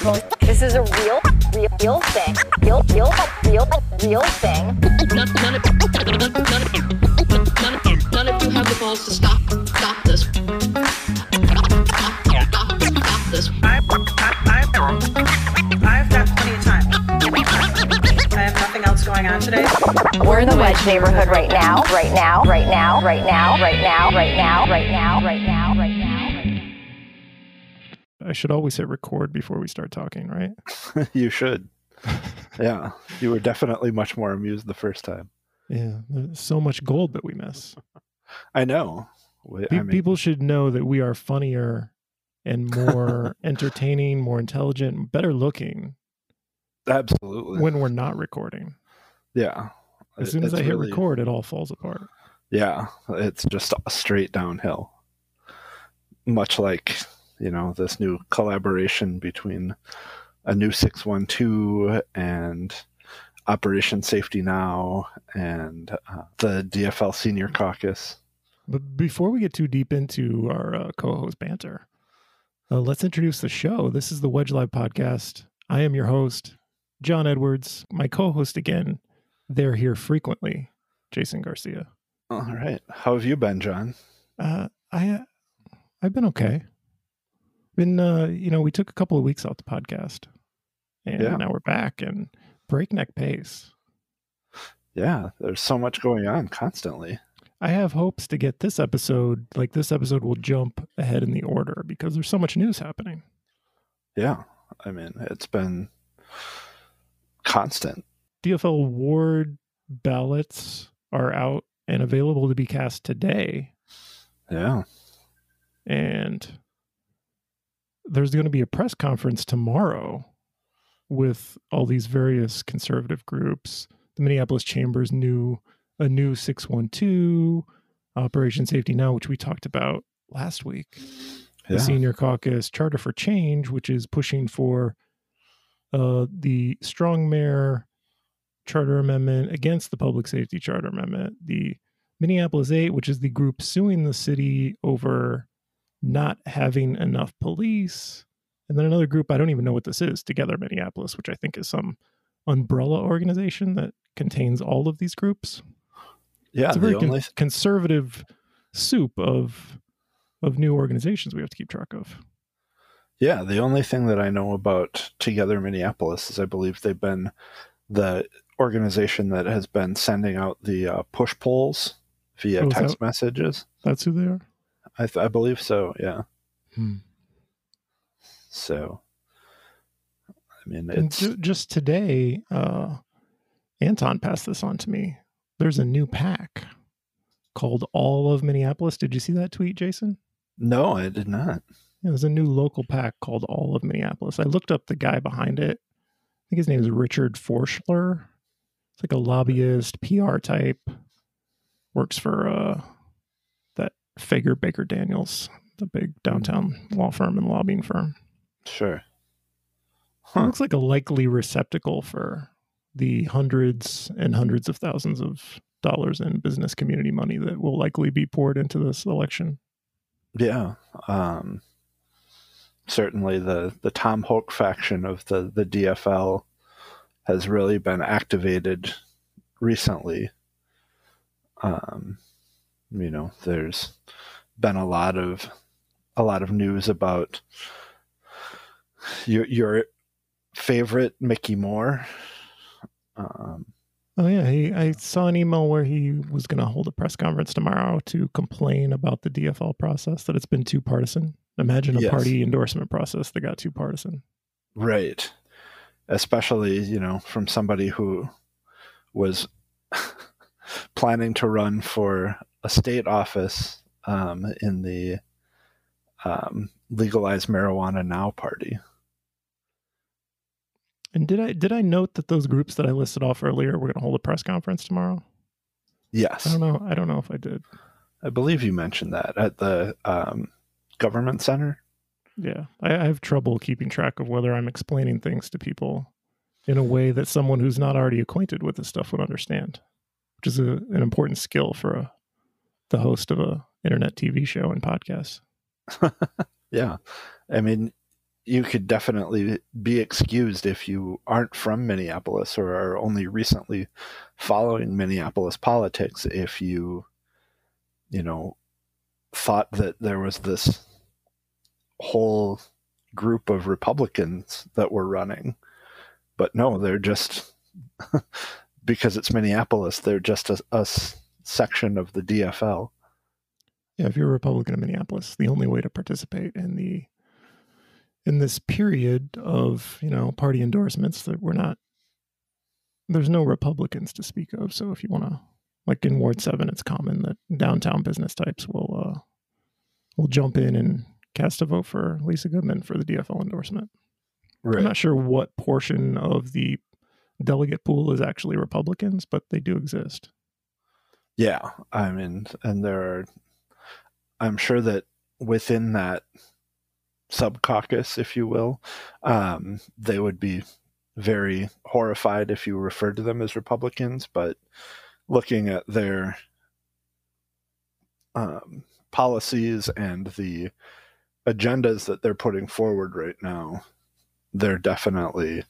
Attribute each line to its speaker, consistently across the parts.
Speaker 1: This is a real, real, real thing. Real, real, real, real thing.
Speaker 2: None, none, of, none, of, none, of, none, of, none of you have the balls to stop, stop this.
Speaker 3: Today.
Speaker 1: We're in the Wedge neighborhood right now, right now, right now, right now, right now, right now, right now, right now.
Speaker 4: Should always hit record before we start talking, right?
Speaker 5: you should. yeah, you were definitely much more amused the first time.
Speaker 4: Yeah, there's so much gold that we miss.
Speaker 5: I know. We-
Speaker 4: Pe-
Speaker 5: I mean,
Speaker 4: People should know that we are funnier and more entertaining, more intelligent, better looking
Speaker 5: absolutely.
Speaker 4: when we're not recording.
Speaker 5: yeah.
Speaker 4: As soon as
Speaker 5: It's
Speaker 4: I hit
Speaker 5: really-
Speaker 4: record, it all falls apart.
Speaker 5: Yeah, it's just straight downhill. Much like, you know, this new collaboration between a new 612 and Operation Safety Now and uh, the DFL Senior Caucus.
Speaker 4: But before we get too deep into our uh, co-host banter, uh, let's introduce the show. This is the Wedge Live podcast. I am your host, John Edwards. My co-host again, they're here frequently, Jason Garcia.
Speaker 5: All right. How have you been, John?
Speaker 4: Uh, I, uh, I've been okay. Been, uh, you know, we took a couple of weeks off the podcast, and
Speaker 5: Yeah.
Speaker 4: now we're back and breakneck pace.
Speaker 5: Yeah, there's so much going on constantly.
Speaker 4: I have hopes to get this episode, like this episode will jump ahead in the order because there's so much news happening.
Speaker 5: Yeah. I mean, it's been constant.
Speaker 4: DFL ward ballots are out and available to be cast today.
Speaker 5: Yeah.
Speaker 4: And there's going to be a press conference tomorrow with all these various conservative groups. The Minneapolis Chamber's new a new 612 Operation Safety Now, which we talked about last week. The Senior Caucus Charter for Change, which is pushing for uh, the strong mayor charter amendment against the public safety charter amendment. The Minneapolis 8, which is the group suing the city over not having enough police. And then another group, I don't even know what this is, Together Minneapolis, which I think is some umbrella organization that contains all of these groups.
Speaker 5: Yeah.
Speaker 4: it's a very
Speaker 5: The
Speaker 4: con- conservative soup of of new organizations we have to keep track of.
Speaker 5: Yeah, the only thing that I know about Together Minneapolis is I believe they've been the organization that has been sending out the uh, push polls via
Speaker 4: Oh,
Speaker 5: text
Speaker 4: that-
Speaker 5: messages.
Speaker 4: That's who they are.
Speaker 5: I, th- I believe so. Yeah.
Speaker 4: Hmm.
Speaker 5: So, I mean, it's
Speaker 4: ju- just today, uh, Anton passed this on to me. There's a new PAC called All of Minneapolis. Did you see that tweet, Jason?
Speaker 5: no, I did not.
Speaker 4: Yeah, there's a new local PAC called All of Minneapolis. I looked up the guy behind it. I think his name is Richard Forschler. It's like a lobbyist, PR type. Works for uh, Faegre Baker Daniels, the big downtown law firm and lobbying firm.
Speaker 5: Sure.
Speaker 4: It
Speaker 5: Huh.
Speaker 4: looks like a likely receptacle for the hundreds and hundreds of thousands of dollars in business community money that will likely be poured into this election.
Speaker 5: Yeah. Um, certainly, the the Tom Hoch faction of the the DFL has really been activated recently. Um, you know, there's been a lot of a lot of news about your your favorite Mickey Moore. Um,
Speaker 4: Oh yeah, he, I saw an email where he was going to hold a press conference tomorrow to complain about the DFL process that it's been too partisan. Imagine a
Speaker 5: Yes.
Speaker 4: party endorsement process that got too partisan.
Speaker 5: Right. Especially, you know, from somebody who was planning to run for a state office um, in the um, Legalize Marijuana Now party.
Speaker 4: And did I did I note that those groups that I listed off earlier were going to hold a press conference tomorrow?
Speaker 5: Yes.
Speaker 4: I don't know. I don't know if I did.
Speaker 5: I believe you mentioned that at the um, government center.
Speaker 4: Yeah, I, I have trouble keeping track of whether I'm explaining things to people in a way that someone who's not already acquainted with this stuff would understand, which is a, an important skill for a, the host of a internet TV show and podcast.
Speaker 5: Yeah. I mean, you could definitely be excused if you aren't from Minneapolis or are only recently following Minneapolis politics if you, you know, thought that there was this whole group of Republicans that were running. But no, they're just, because it's Minneapolis, they're just a, a s- section of the DFL.
Speaker 4: Yeah, if you're a Republican in Minneapolis, the only way to participate in the in this period of you know party endorsements that we're not there's no Republicans to speak of. So if you want to, like in Ward Seven, it's common that downtown business types will uh, will jump in and cast a vote for Lisa Goodman for the DFL endorsement. I'm not sure what portion of the delegate pool is actually Republicans, but they do exist.
Speaker 5: Yeah, I mean, and there are, I'm sure that within that sub caucus, if you will, um, they would be very horrified if you referred to them as Republicans. But looking at their um, policies and the agendas that they're putting forward right now, they're definitely,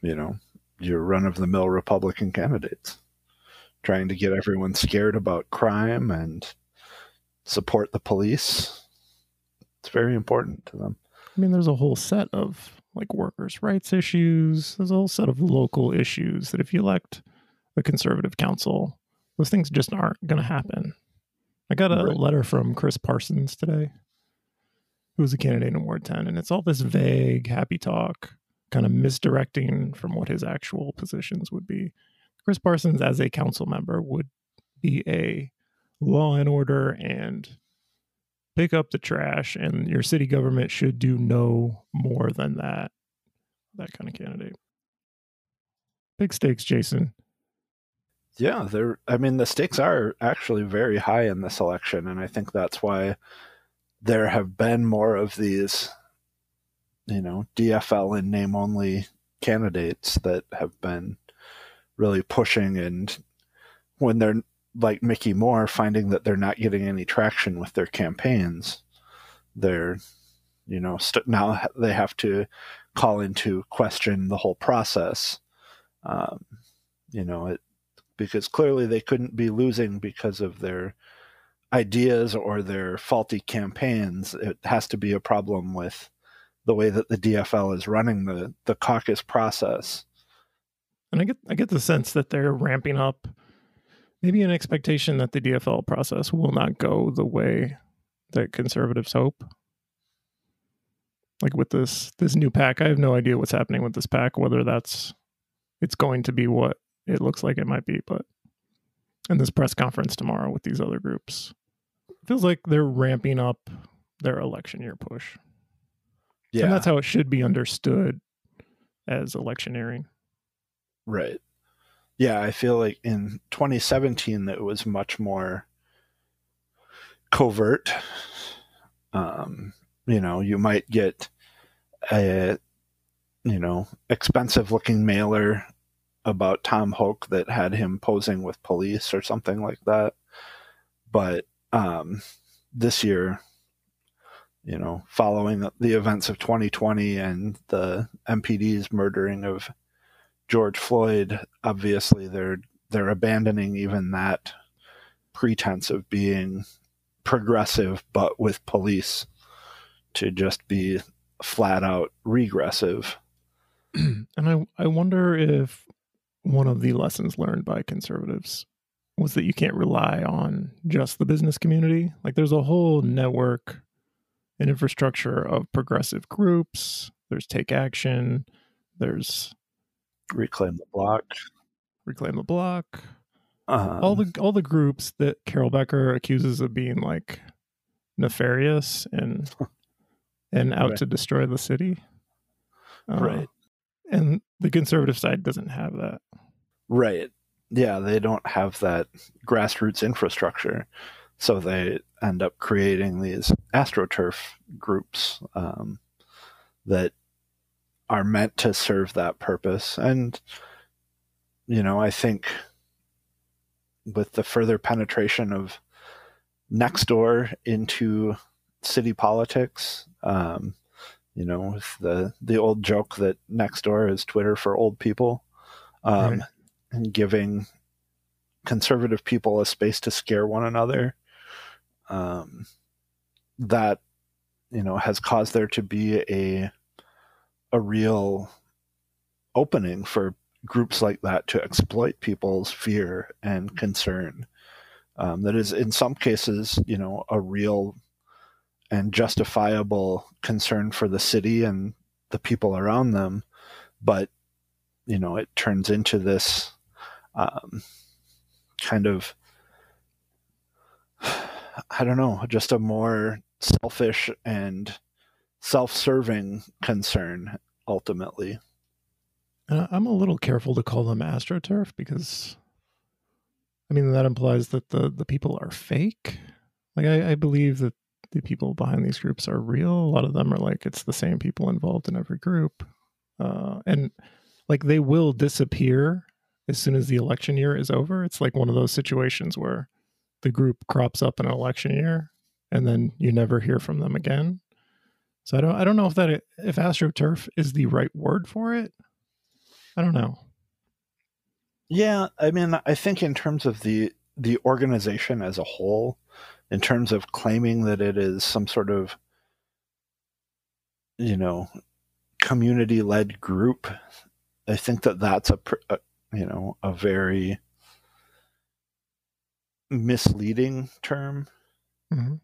Speaker 5: you know, your run of the mill Republican candidates trying to get everyone scared about crime and support the police. It's very important to them.
Speaker 4: I mean, there's a whole set of like workers' rights issues. There's a whole set of local issues that if you elect a conservative council, those things just aren't going to happen. I got a
Speaker 5: Right.
Speaker 4: letter from Chris Parsons today, who's a candidate in Ward 10, and it's all this vague, happy talk, kind of misdirecting from what his actual positions would be. Chris Parsons, as a council member, would be a law and order and pick up the trash and your city government should do no more than that that kind of candidate. Big stakes jason.
Speaker 5: Yeah, they're I mean the stakes are actually very high in this election and I think that's why there have been more of these you know, DFL and name only candidates that have been really pushing and when they're like Mickey Moore finding that they're not getting any traction with their campaigns, they're you know st- now they have to call into question the whole process. Um, you know, it because clearly they couldn't be losing because of their ideas or their faulty campaigns. It has to be a problem with the way that the DFL is running the the caucus process.
Speaker 4: And i get i get the sense that they're ramping up. Maybe an expectation that the dfl process will not go the way that conservatives hope. Like with this this new PAC i have no idea what's happening with this PAC whether that's it's going to be what it looks like it might be but in this press conference tomorrow with these other groups. Feels like they're ramping up their election year push.
Speaker 5: Yeah,
Speaker 4: and that's how it should be understood as electioneering
Speaker 5: Right. Yeah, I feel like in 2017 that it was much more covert. Um, you know, you might get a you know, expensive looking mailer about Tom Hoch that had him posing with police or something like that. But um this year, you know, following the events of 2020 and the MPD's murdering of George Floyd, obviously they're they're abandoning even that pretense of being progressive, but with police to just be flat out regressive.
Speaker 4: and I, I wonder if one of the lessons learned by conservatives was that you can't rely on just the business community. Like there's a whole network and infrastructure of progressive groups. There's Take Action. There's
Speaker 5: Reclaim the block.
Speaker 4: Reclaim the Block.
Speaker 5: Um,
Speaker 4: all the all the groups that Carol Becker accuses of being like nefarious and and out
Speaker 5: Right.
Speaker 4: to destroy the city. Uh,
Speaker 5: Right.
Speaker 4: And the conservative side doesn't have that.
Speaker 5: Right. Yeah, they don't have that grassroots infrastructure. So they end up creating these astroturf groups um, that are meant to serve that purpose. And, you know, I think with the further penetration of Nextdoor into city politics, um, you know, with the the old joke that Nextdoor is Twitter for old people, um,
Speaker 4: Right.
Speaker 5: and giving conservative people a space to scare one another. Um, that you know has caused there to be a a real opening for groups like that to exploit people's fear and concern. Um, that is, in some cases, you know, a real and justifiable concern for the city and the people around them, but you know, it turns into this um, kind of I don't know, just a more selfish and self-serving concern ultimately.
Speaker 4: I- I'm a little careful to call them astroturf because, I mean, that implies that the the people are fake. Like I, I believe that the people behind these groups are real. A lot of them are like it's the same people involved in every group, uh, and like they will disappear as soon as the election year is over. It's like one of those situations where the group crops up in an election year, and then you never hear from them again. So I don't I don't know if that if astroturf is the right word for it. I don't know.
Speaker 5: Yeah, I mean, I think in terms of the the organization as a whole, in terms of claiming that it is some sort of, you know, community led group, I think that that's a, a you know a very misleading term,
Speaker 4: Mhm.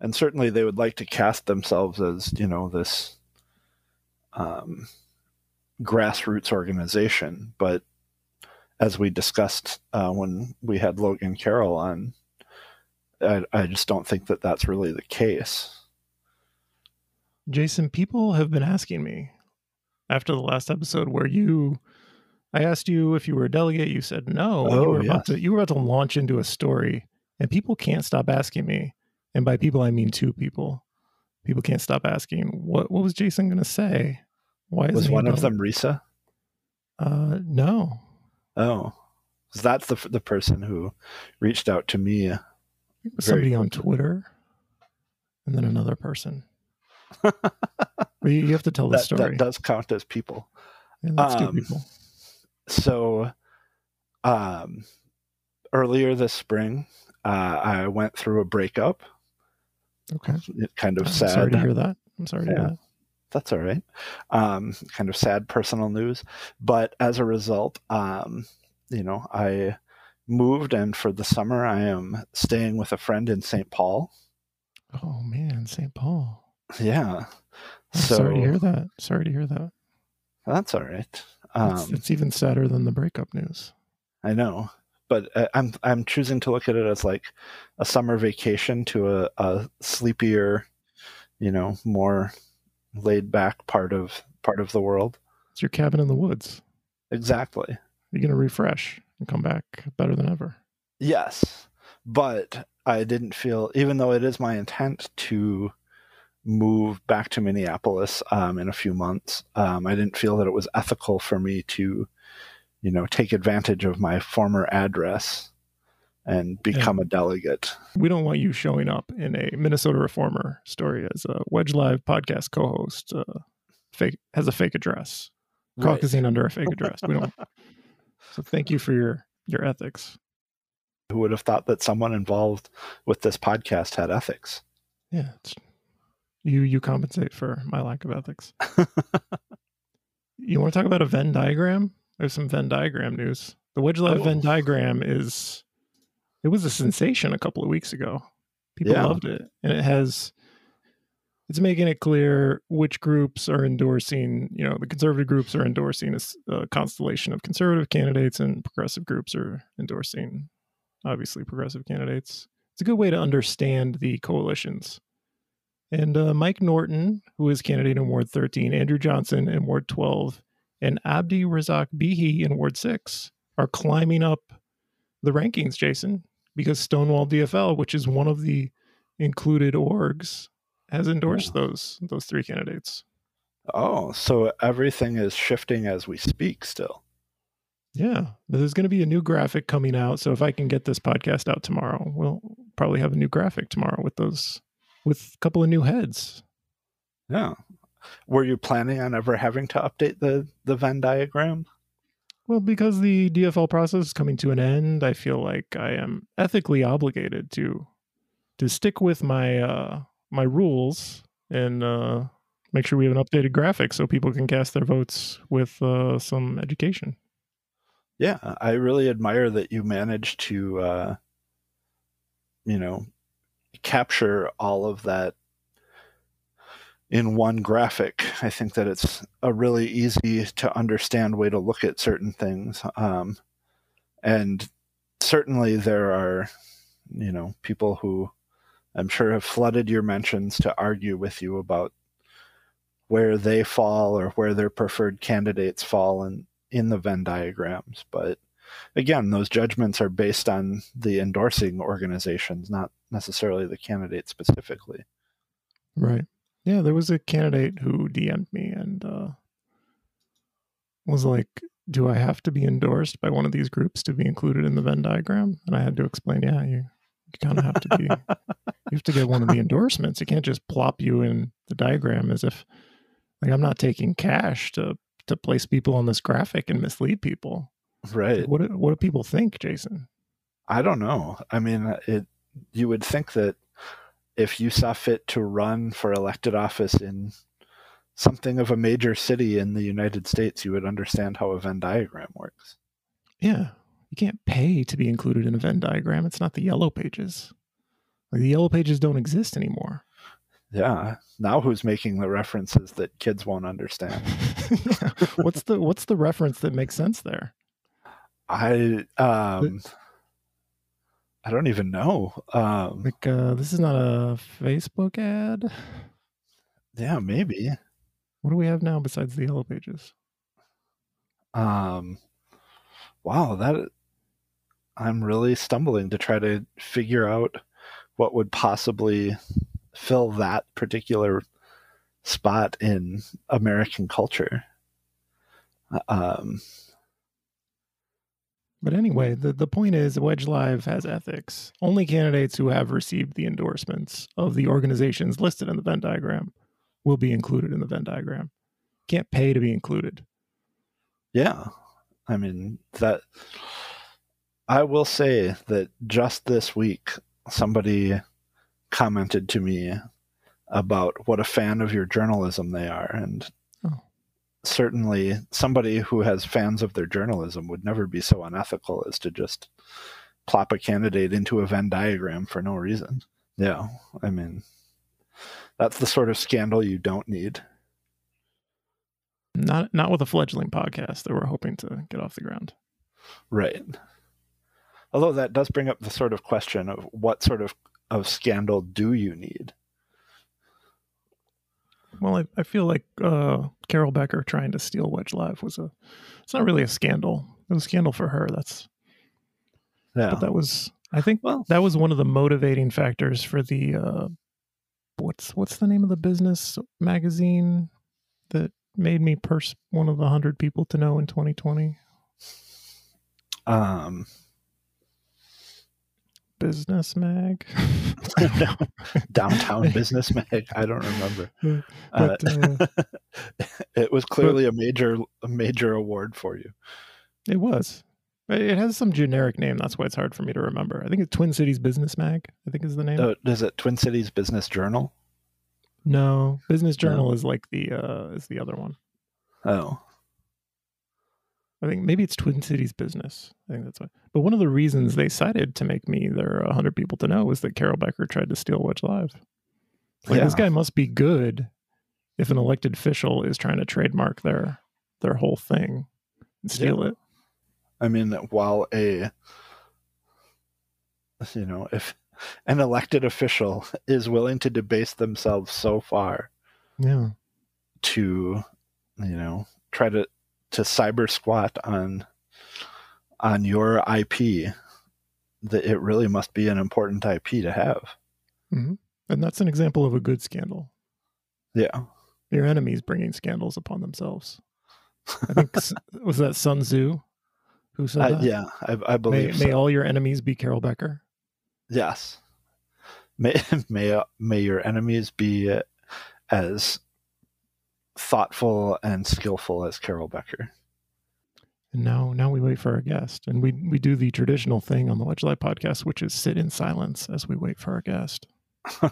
Speaker 5: And certainly they would like to cast themselves as you know this um, grassroots organization, but as we discussed uh, when we had Logan Carroll on, I, I just don't think that that's really the case.
Speaker 4: Jason, people have been asking me after the last episode where you I asked you if you were a delegate, you said no. you
Speaker 5: Oh,
Speaker 4: were about
Speaker 5: yes.
Speaker 4: to you were about to launch into a story and people can't stop asking me. And by people I mean two people. People can't stop asking what what was Jason gonna say? Why
Speaker 5: Was one of them Risa?
Speaker 4: uh no.
Speaker 5: Oh, 'Cause that's the the person who reached out to me.
Speaker 4: It was
Speaker 5: Very
Speaker 4: somebody on. Twitter and then another person. You, you have to tell the story.
Speaker 5: that does count as people.
Speaker 4: yeah, that's two
Speaker 5: um,
Speaker 4: people.
Speaker 5: So, um, earlier this spring, uh, I went through a breakup.
Speaker 4: Okay.
Speaker 5: It kind of
Speaker 4: I'm
Speaker 5: sad.
Speaker 4: sorry to hear that. I'm sorry to hear that.
Speaker 5: that's all right. Um, kind of sad personal news, but as a result, um, you know, I moved, and for the summer, I am staying with a friend in St. Paul.
Speaker 4: Oh man, St. Paul.
Speaker 5: Yeah,
Speaker 4: I'm
Speaker 5: so
Speaker 4: sorry to hear that. Sorry to hear that.
Speaker 5: that's all right.
Speaker 4: It's,
Speaker 5: Um,
Speaker 4: it's even sadder than the breakup news.
Speaker 5: I know, but uh, I'm I'm choosing to look at it as like a summer vacation to a, a sleepier, you know, more laid back part of part of the world.
Speaker 4: It's your cabin in the woods.
Speaker 5: Exactly.
Speaker 4: You're gonna refresh and come back better than ever.
Speaker 5: Yes, but I didn't feel, even though it is my intent to move back to Minneapolis um, in a few months, um, I didn't feel that it was ethical for me to, you know, take advantage of my former address and become a delegate.
Speaker 4: We don't want you showing up in a Minnesota Reformer story as a Wedge Live podcast co-host. Uh, fake has a fake address,
Speaker 5: Right.
Speaker 4: caucusing under a fake address. We don't. So thank you for your your ethics.
Speaker 5: Who would have thought that someone involved with this podcast had ethics?
Speaker 4: Yeah, you you compensate for my lack of ethics. you want to talk about a Venn diagram? There's some Venn diagram news. The Wedge
Speaker 5: Oh.
Speaker 4: Venn diagram is it was a sensation a couple of weeks ago. People
Speaker 5: Yeah.
Speaker 4: loved it, and it has it's making it clear which groups are endorsing. You know, the conservative groups are endorsing a constellation of conservative candidates, and progressive groups are endorsing obviously progressive candidates. It's a good way to understand the coalitions. And uh, Mike Norton, who is candidate in Ward 13, Andrew Johnson in Ward 12, and Abdi Razak Bihi in Ward 6 are climbing up the rankings, Jason, because Stonewall DFL, which is one of the included orgs, has endorsed those those three candidates.
Speaker 5: Oh, so everything is shifting as we speak still.
Speaker 4: Yeah, there's going to be a new graphic coming out. So if I can get this podcast out tomorrow, we'll probably have a new graphic tomorrow with those with a couple of new heads.
Speaker 5: Yeah. Were you planning on ever having to update the the Venn diagram?
Speaker 4: Well, because the DFL process is coming to an end, I feel like I am ethically obligated to to stick with my uh my rules and uh make sure we have an updated graphic so people can cast their votes with uh some education.
Speaker 5: Yeah, I really admire that you managed to, uh, you know, capture all of that in one graphic. I think that it's a really easy to understand way to look at certain things. Um, and certainly there are, you know, people who I'm sure have flooded your mentions to argue with you about where they fall or where their preferred candidates fall in, in the Venn diagrams. But again, those judgments are based on the endorsing organizations, not necessarily the candidate specifically.
Speaker 4: Right. Yeah, there was a candidate who DM'd me and uh, was like, "Do I have to be endorsed by one of these groups to be included in the Venn diagram?" And I had to explain, "Yeah, you, you kind of have to be. you have to get one of the endorsements. You can't just plop you in the diagram as if like I'm not taking cash to to place people on this graphic and mislead people.
Speaker 5: Right.
Speaker 4: What do, what do people think, Jason?
Speaker 5: I don't know. I mean, it. You would think that if you saw fit to run for elected office in something of a major city in the United States, you would understand how a Venn diagram works.
Speaker 4: Yeah, you can't pay to be included in a Venn diagram. It's not the yellow pages. Like the yellow pages don't exist anymore.
Speaker 5: Yeah. Now who's making the references that kids won't understand?
Speaker 4: What's the what's the reference that makes sense there?
Speaker 5: I um I don't even know. Um
Speaker 4: Like uh this is not a Facebook ad.
Speaker 5: yeah, maybe.
Speaker 4: What do we have now besides the yellow pages?
Speaker 5: Um wow, that I'm really stumbling to try to figure out what would possibly fill that particular spot in American culture. Um,
Speaker 4: But anyway, the, the point is Wedge Live has ethics. Only candidates who have received the endorsements of the organizations listed in the Venn diagram will be included in the Venn diagram. Can't pay to be included.
Speaker 5: yeah, I mean that. I will say that just this week, somebody commented to me about what a fan of your journalism they are, and. Certainly somebody who has fans of their journalism would never be so unethical as to just plop a candidate into a Venn diagram for no reason. Yeah, I mean, that's the sort of scandal you don't need.
Speaker 4: Not not with a fledgling podcast that we're hoping to get off the ground.
Speaker 5: Right. Although that does bring up the sort of question of what sort of, of scandal do you need?
Speaker 4: Well, I, I feel like uh, Carol Becker trying to steal Wedge Live was a. It's not really a scandal. It was a scandal for her. That's
Speaker 5: Yeah.
Speaker 4: but that was. I think
Speaker 5: Well-
Speaker 4: that was one of the motivating factors for the. Uh, what's what's the name of the business magazine that made me purse one of the hundred people to know in 2020?
Speaker 5: Um,
Speaker 4: Business Mag.
Speaker 5: downtown business mag. I don't remember. Uh,
Speaker 4: But, uh,
Speaker 5: it was clearly a major a major award for you.
Speaker 4: It was. It has some generic name. That's why it's hard for me to remember. I think it's Twin Cities Business Mag. I think is the name.
Speaker 5: Uh, is it Twin Cities Business Journal?
Speaker 4: no, Business Journal is like the uh is the other one.
Speaker 5: Oh,
Speaker 4: I think maybe it's Twin Cities Business. I think that's what. But one of the reasons they cited to make me their 100 people to know was that Carol Becker tried to steal Wedge Live. Like this guy must be good if an elected official is trying to trademark their their whole thing and steal
Speaker 5: Yeah.
Speaker 4: it.
Speaker 5: I mean, while a you know, if an elected official is willing to debase themselves so far
Speaker 4: Yeah.
Speaker 5: to you know try to to cyber squat on on your IP that it really must be an important IP to have. Mm-hmm.
Speaker 4: And that's an example of a good scandal.
Speaker 5: Yeah.
Speaker 4: Your enemies bringing scandals upon themselves. I think was that Sun Tzu who said that.
Speaker 5: yeah, I, I
Speaker 4: May,
Speaker 5: believe
Speaker 4: may
Speaker 5: so.
Speaker 4: all your enemies be Carol Becker.
Speaker 5: Yes. May may may your enemies be as thoughtful and skillful as Carol Becker.
Speaker 4: And now, now we wait for our guest, and we we do the traditional thing on the Wedge Live podcast, which is sit in silence as we wait for our guest.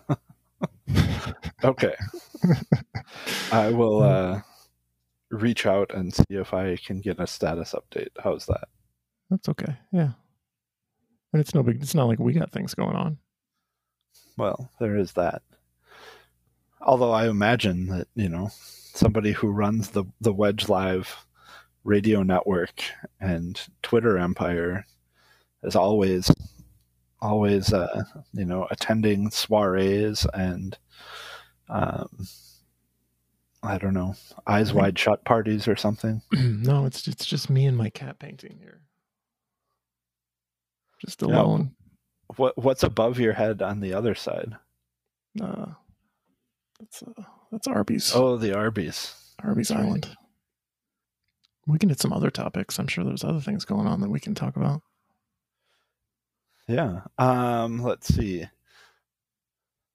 Speaker 5: Okay. I will uh, reach out and see if I can get a status update. How's that?
Speaker 4: That's okay. Yeah, and it's no big. It's not like we got things going on.
Speaker 5: Well, there is that. Although I imagine that, you know, somebody who runs the, the Wedge Live radio network and Twitter empire is always, always, uh, you know, attending soirees and, um, I don't know, eyes wide shut parties or something.
Speaker 4: no, it's it's just me and my cat painting here, just alone.
Speaker 5: What what's above your head on the other side?
Speaker 4: Uh, that's uh, that's Arby's.
Speaker 5: Oh, the Arby's.
Speaker 4: Arby's
Speaker 5: that's right.
Speaker 4: Island. We can hit some other topics. I'm sure there's other things going on that we can talk about.
Speaker 5: Yeah. Um, let's see.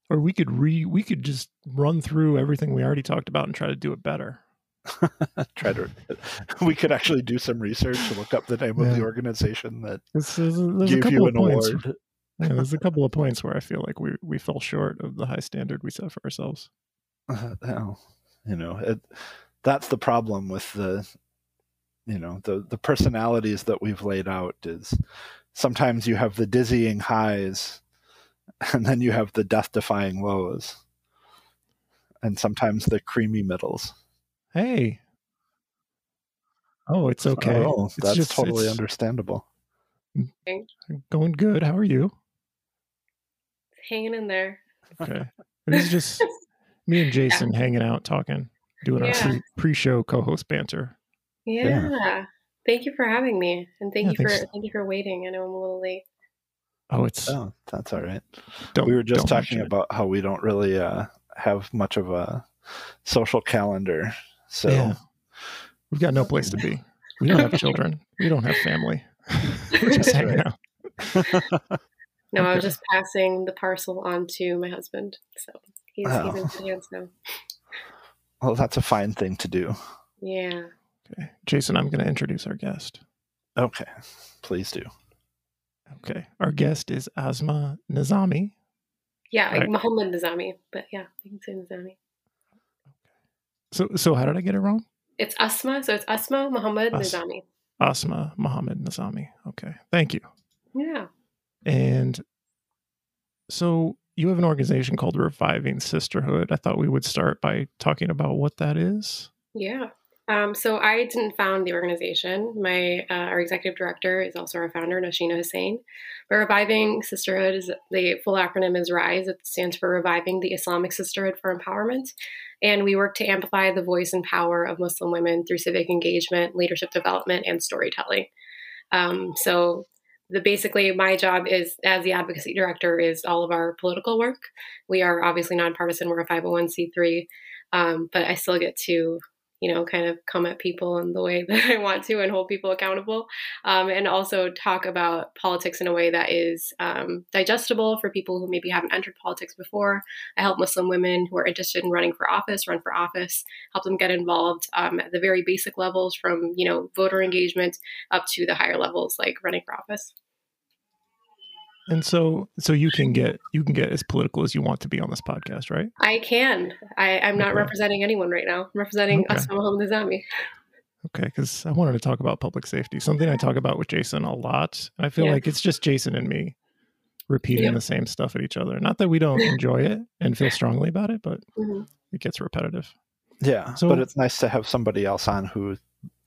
Speaker 4: Or we could re we could just run through everything we already talked about and try to do it better.
Speaker 5: Try to. We could actually do some research and look up the name of the organization that
Speaker 4: This is, there's a
Speaker 5: gave you an
Speaker 4: points.
Speaker 5: award.
Speaker 4: Yeah, there's a couple of points where I feel like we we fell short of the high standard we set for ourselves.
Speaker 5: Uh, well, you know, it, that's the problem with the, you know, the the personalities that we've laid out is sometimes you have the dizzying highs, and then you have the death-defying lows, and sometimes the creamy middles.
Speaker 4: Hey. Oh, it's okay.
Speaker 5: Oh,
Speaker 4: it's
Speaker 5: that's
Speaker 4: just
Speaker 5: totally
Speaker 4: it's
Speaker 5: understandable.
Speaker 4: going good. How are you?
Speaker 6: Hanging in there.
Speaker 4: Okay. This is just me and Jason hanging out, talking, doing our
Speaker 6: Yeah.
Speaker 4: pre- pre-show co-host banter.
Speaker 6: Yeah. Thank you for having me, and thank
Speaker 4: Yeah,
Speaker 6: you for
Speaker 4: thanks.
Speaker 6: thank you for waiting. I know I'm a little late.
Speaker 4: Oh, it's
Speaker 5: Oh, that's all right.
Speaker 4: don't,
Speaker 5: we were just talking about how we don't really uh, have much of a social calendar. So
Speaker 4: Yeah. We've got no place to be. We don't have children. We don't have family. We're just
Speaker 5: That's
Speaker 4: hanging out.
Speaker 6: No, I was just passing the parcel on to my husband, so he's he's in
Speaker 5: Oh.
Speaker 6: good hands now.
Speaker 5: well, that's a fine thing to do.
Speaker 6: Yeah.
Speaker 4: Okay. Jason, I'm going to introduce our guest.
Speaker 5: Okay, please do.
Speaker 4: Okay. Our guest is Asma Nizami.
Speaker 6: Yeah, like
Speaker 4: Right.
Speaker 6: Muhammad Nizami, but yeah, you can say Nizami.
Speaker 4: So, so how did I get it wrong?
Speaker 6: It's Asma, so it's Asma Muhammad
Speaker 4: As-
Speaker 6: Nizami.
Speaker 4: Asma Muhammad Nizami. Okay. Thank you.
Speaker 6: Yeah.
Speaker 4: And so you have an organization called Reviving Sisterhood. I thought we would start by talking about what that is.
Speaker 6: Yeah. Um, so I didn't found the organization. My uh, our executive director is also our founder, Nausheena Hussain. But Reviving Sisterhood is the full acronym is RISE. It stands for Reviving the Islamic Sisterhood for Empowerment, and we work to amplify the voice and power of Muslim women through civic engagement, leadership development, and storytelling. Um, so the basically my job is as the advocacy director is all of our political work. We are obviously nonpartisan. We're a 501c3, um, but I still get to you know, kind of come at people in the way that I want to and hold people accountable. Um, and also talk about politics in a way that is um, digestible for people who maybe haven't entered politics before. I help Muslim women who are interested in running for office run for office, help them get involved um, at the very basic levels from, you know, voter engagement up to the higher levels like running for office.
Speaker 4: And so, so you can get you can get as political as you want to be on this podcast, right?
Speaker 6: I can. I, I'm not
Speaker 4: Okay.
Speaker 6: representing anyone right now. I'm representing
Speaker 4: Okay.
Speaker 6: Asma Muhammad Nizami.
Speaker 4: Okay, because I wanted to talk about public safety, something I talk about with Jason a lot. I feel
Speaker 6: Yeah.
Speaker 4: like it's just Jason and me repeating
Speaker 6: Yeah.
Speaker 4: the same stuff at each other. Not that we don't enjoy it and feel strongly about it, but
Speaker 6: Mhm.
Speaker 4: it gets repetitive.
Speaker 5: Yeah,
Speaker 4: So-
Speaker 5: but it's nice to have somebody else on who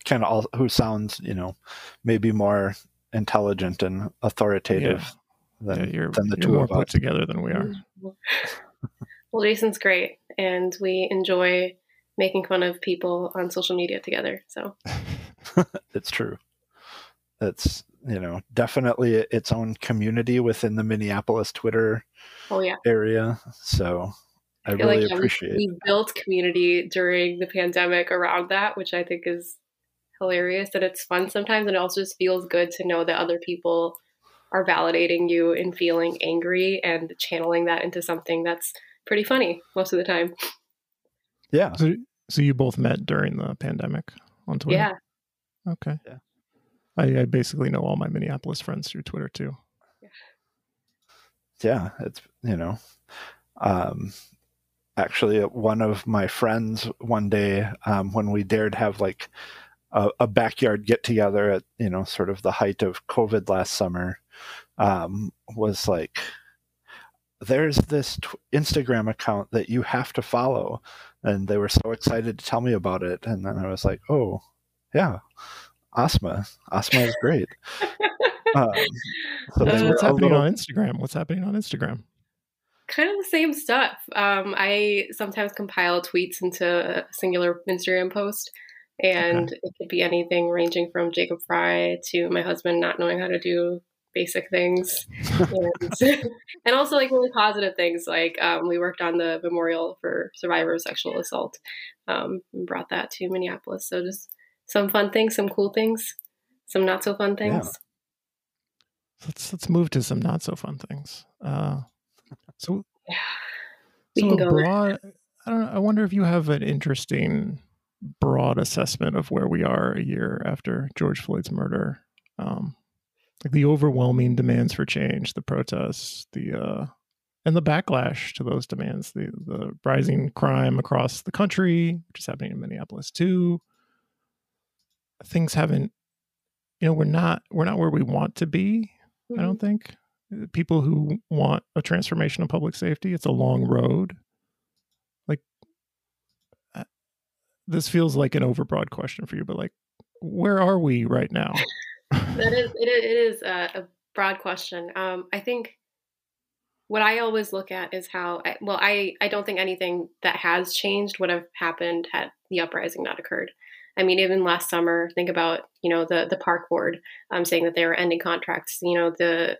Speaker 5: can all who sounds, you know, maybe more intelligent and authoritative than,
Speaker 4: yeah, you're,
Speaker 5: than the
Speaker 4: you're
Speaker 5: two
Speaker 4: more
Speaker 5: of
Speaker 4: put
Speaker 5: us.
Speaker 4: together than we are.
Speaker 6: Well, Jason's great, and we enjoy making fun of people on social media together. So,
Speaker 5: It's true. It's you know definitely its own community within the Minneapolis Twitter
Speaker 6: oh yeah,
Speaker 5: area. So I,
Speaker 6: feel
Speaker 5: really
Speaker 6: like, yeah, we-
Speaker 5: appreciate.
Speaker 6: we built community during the pandemic around that, which I think is hilarious and it's fun sometimes, and it also just feels good to know that other people are validating you in feeling angry and channeling that into something that's pretty funny most of the time.
Speaker 5: yeah,
Speaker 4: So, So you both met during the pandemic on Twitter?
Speaker 6: Yeah.
Speaker 4: Okay.
Speaker 5: Yeah.
Speaker 4: I, I basically know all my Minneapolis friends through Twitter too.
Speaker 5: yeah it's you know um actually one of my friends one day um when we dared have like a, a backyard get together at you know sort of the height of covid last summer um was like there's this t- instagram account that you have to follow and they were so excited to tell me about it and then i was like oh yeah asma asma is great um, so they
Speaker 4: So
Speaker 5: were
Speaker 4: what's happening
Speaker 5: little-
Speaker 4: on Instagram? What's happening on Instagram?
Speaker 6: kind of the same stuff. Um, I sometimes compile tweets into a singular Instagram post, and it could be anything ranging from Jacob Fry to my husband not knowing how to do basic things, and, and also like really positive things. Like um, we worked on the memorial for survivors of sexual assault, um, and brought that to Minneapolis. So just some fun things, some cool things, some not so fun things.
Speaker 4: Let's let's move to some not so fun things. Uh, so
Speaker 6: We
Speaker 4: so
Speaker 6: can go
Speaker 4: broad. I don't. know, I wonder if you have an interesting broad assessment of where we are a year after George Floyd's murder. Um, like the overwhelming demands for change, the protests, the uh, and the backlash to those demands, the the rising crime across the country, which is happening in Minneapolis too. Things haven't, you know, we're not we're not where we want to be. I don't think Uh, people who want a transformation of public safety. It's a long road. Like uh, this feels like an overbroad question for you, but like, where are we right now?
Speaker 6: that is it, is- a, a broad question. Um, i think what i always look at is how I, well i i don't think anything that has changed would have happened had the uprising not occurred. I mean even last summer think about you know the the park board um, saying that they were ending contracts you know the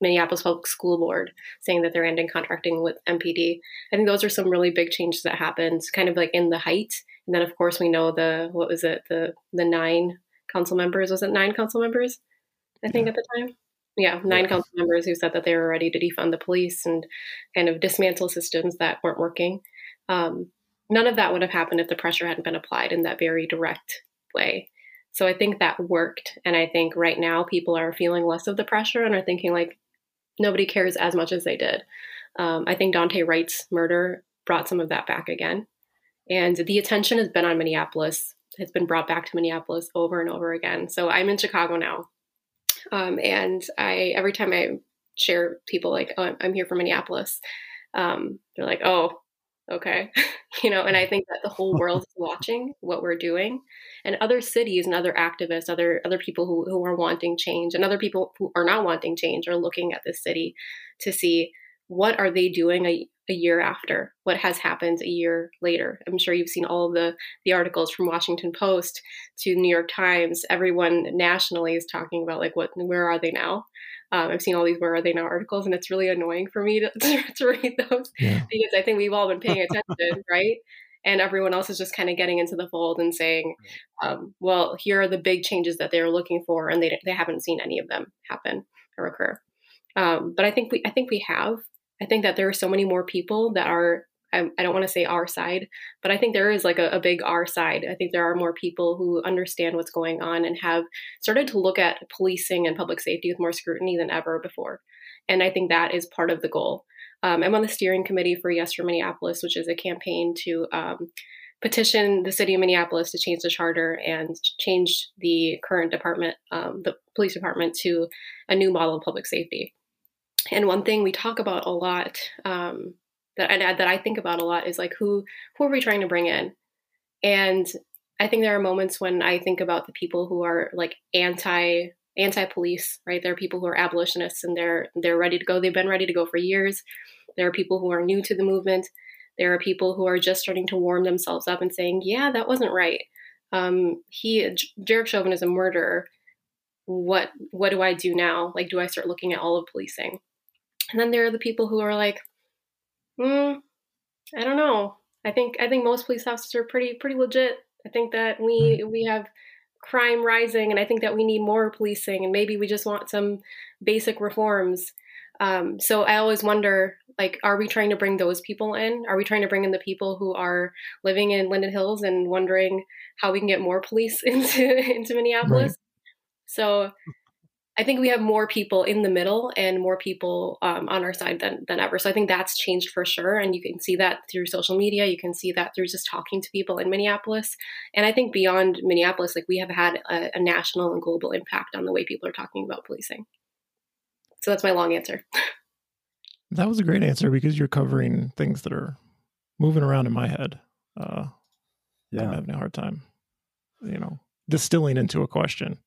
Speaker 6: minneapolis public school board saying that they're ending contracting with mpd i think those are some really big changes that happened kind of like in the height and then of course we know the what was it the the nine council members. Was it nine council members? I think
Speaker 4: Yeah.
Speaker 6: at the time. Yeah, nine
Speaker 5: Yeah.
Speaker 6: council members who said that they were ready to defund the police and kind of dismantle systems that weren't working. Um, none of that would have happened if the pressure hadn't been applied in that very direct way. So I think that worked. And I think right now people are feeling less of the pressure and are thinking like nobody cares as much as they did. Um, I think Daunte Wright's murder brought some of that back again. And the attention has been on Minneapolis, It's been brought back to Minneapolis over and over again. So I'm in Chicago now. Um, and I every time I share people like, oh, I'm, here from Minneapolis, um, they're like, oh, okay. you know, and I think that the whole world is watching what we're doing. And other cities and other activists, other other people who, who are wanting change and other people who are not wanting change are looking at this city to see what are they doing a, a year after what has happened a year later. I'm sure you've seen all the the articles from washington post to new york times. Everyone nationally is talking about like what where are they now? Um, i've seen all these where are they now articles and it's really annoying for me to, to read those
Speaker 4: Yeah.
Speaker 6: because i think we've all been paying attention right? And everyone else is just kind of getting into the fold and saying um, well here are the big changes that they're looking for and they, they haven't seen any of them happen or occur. Um, but i think we i think we have I think that there are so many more people that are, I, I don't want to say our side, but I think there is like a, a big our side. I think there are more people who understand what's going on and have started to look at policing and public safety with more scrutiny than ever before. And I think that is part of the goal. Um, I'm on the steering committee for Yes for Minneapolis, which is a campaign to um, petition the city of Minneapolis to change the charter and change the current department, um, the police department, to a new model of public safety. And one thing we talk about a lot um, that I, that I think about a lot is like who who are we trying to bring in? And I think there are moments when I think about the people who are like anti anti police, right? There are people who are abolitionists and they're they're ready to go. They've been ready to go for years. There are people who are new to the movement. There are people who are just starting to warm themselves up and saying, "Yeah, that wasn't right. Um, he Derek Chauvin is a murderer. What what do I do now? Like, do I start looking at all of policing?" And then there are the people who are like, hmm, I don't know. I think I think most police officers are pretty pretty legit. I think that we we have crime rising, and I think that we need more policing, and maybe we just want some basic reforms. Um, so I always wonder, like, are we trying to bring those people in? Are we trying to bring in the people who are living in Linden Hills and wondering how we can get more police into into Minneapolis? So I think we have more people in the middle and more people um, on our side than, than ever. So I think that's changed for sure. And you can see that through social media. You can see that through just talking to people in Minneapolis. And I think beyond Minneapolis, like we have had a, a national and global impact on the way people are talking about policing. So that's my long answer.
Speaker 4: That was a great answer because you're covering things that are moving around in my head. Uh, I'm
Speaker 5: Yeah.
Speaker 4: having a hard time, you know, distilling into a question.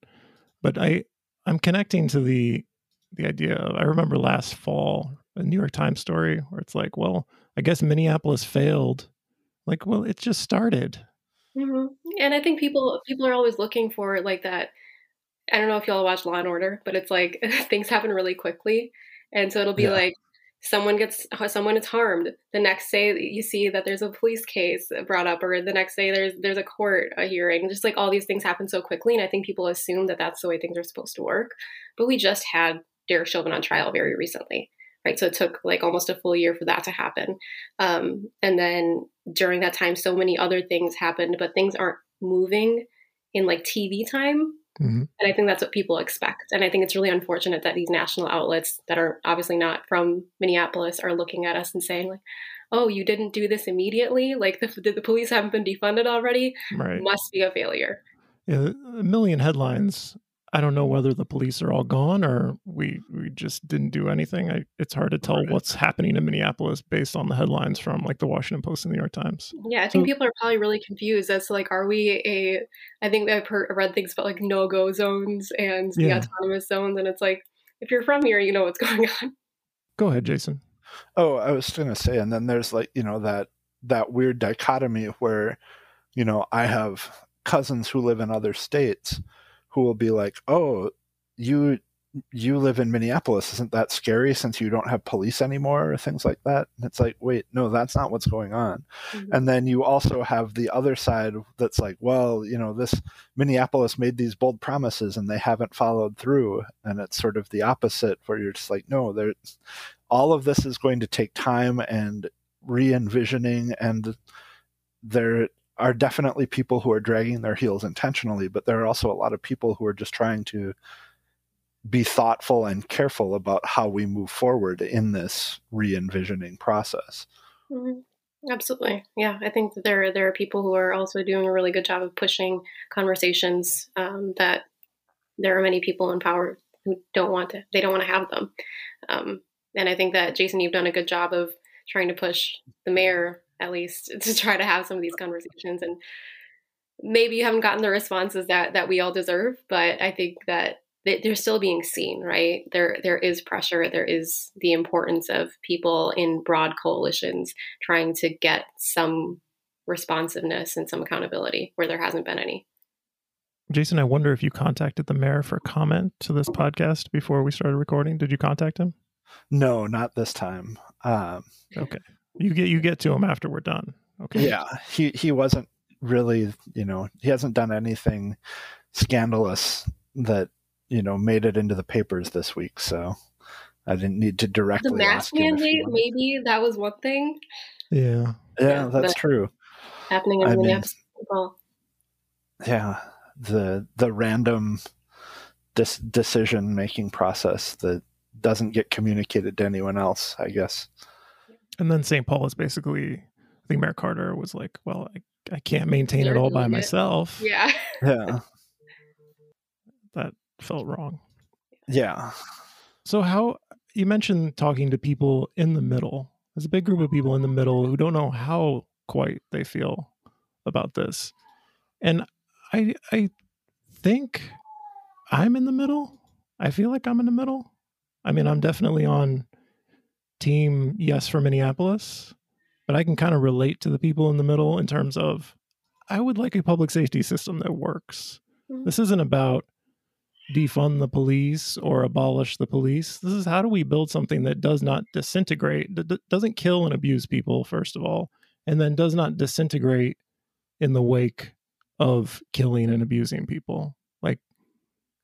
Speaker 4: But I, I'm connecting to the the idea. Of, I remember last fall a New York Times story where it's like, well, I guess Minneapolis failed. Like, well, it just started.
Speaker 6: hmm And I think people people are always looking for like that. I don't know if y'all watch Law and Order, but it's like things happen really quickly, and so it'll be
Speaker 5: Yeah.
Speaker 6: like someone gets someone is harmed. The next day you see that there's a police case brought up, or the next day there's there's a court a hearing. Just like all these things happen so quickly, and I think people assume that that's the way things are supposed to work. But we just had Derek Chauvin on trial very recently, right? So it took like almost a full year for that to happen. Um, and then during that time, so many other things happened, but things aren't moving in like TV time.
Speaker 4: Mhm.
Speaker 6: And I think that's what people expect. And I think it's really unfortunate that these national outlets that are obviously not from Minneapolis are looking at us and saying, like, oh, you didn't do this immediately? Like, the, the police haven't been defunded already?
Speaker 4: Right.
Speaker 6: Must be a failure.
Speaker 4: Yeah, a million headlines. I don't know whether the police are all gone or we we just didn't do anything. I, it's hard to tell
Speaker 5: Right.
Speaker 4: what's happening in Minneapolis based on the headlines from like the Washington Post and the New York Times.
Speaker 6: Yeah, I think
Speaker 4: So-
Speaker 6: people are probably really confused as to like, are we a? I think I've heard read things about like no go zones and the
Speaker 4: Yeah.
Speaker 6: autonomous zones, and it's like if you're from here, you know what's going on.
Speaker 4: Go ahead, Jason.
Speaker 5: Oh, I was going to say, and then there's like you know that that weird dichotomy where, you know, I have cousins who live in other states who will be like, "Oh, you you live in Minneapolis, isn't that scary since you don't have police anymore or things like that?" And it's like, "Wait, no, that's not what's going on." Mm-hmm. And then you also have the other side that's like, "Well, you know, this Minneapolis made these bold promises and they haven't followed through." And it's sort of the opposite where you're just like, "No, there's all of this is going to take time and re-envisioning and there are definitely people who are dragging their heels intentionally but there are also a lot of people who are just trying to be thoughtful and careful about how we move forward in this re-envisioning process
Speaker 6: Mhm. Absolutely, yeah. I think that there there are people who are also doing a really good job of pushing conversations um, that there are many people in power who don't want to. They don't want to have them, um, and I think that Jason, you've done a good job of trying to push the mayor at least to try to have some of these conversations and. Maybe you haven't gotten the responses that, that we all deserve, but I think that they- they're still being seen, right? There there is pressure. There is the importance of people in broad coalitions trying to get some responsiveness and some accountability where there hasn't been any.
Speaker 4: Jason, I wonder if you contacted the mayor for comment to this podcast before we started recording. Did you contact him?
Speaker 5: no not this time um,
Speaker 4: Okay. You get you get to him after we're done. Okay.
Speaker 5: yeah he he wasn't really you know he hasn't done anything scandalous that you know made it into the papers this week so i didn't need to directly
Speaker 6: The mask
Speaker 5: ask him if he
Speaker 6: mandate, maybe that was one thing
Speaker 4: Yeah.
Speaker 5: yeah
Speaker 6: Yeah,
Speaker 5: that's true
Speaker 6: happening in
Speaker 5: I mean-
Speaker 6: Minneapolis. Well,
Speaker 5: yeah the the random dis- decision making process that doesn't get communicated to anyone else i guess
Speaker 4: And then St. Paul is basically, I think Mayor Carter was like, well, I, I can't maintain
Speaker 6: You're
Speaker 4: it all by
Speaker 6: it.
Speaker 4: myself.
Speaker 6: yeah.
Speaker 5: yeah
Speaker 4: That felt wrong.
Speaker 5: yeah
Speaker 4: So, how you mentioned talking to people in the middle. There's a big group of people in the middle who don't know how quite they feel about this. And I, I think I'm in the middle. I feel like I'm in the middle. I mean, I'm definitely on team yes for Minneapolis, but I can kind of relate to the people in the middle in terms of I would like a public safety system that works.
Speaker 6: Mhm.
Speaker 4: This isn't about defund the police or abolish the police. This is how do we build something that does not disintegrate, that doesn't kill and abuse people, first of all, and then does not disintegrate in the wake of killing and abusing people.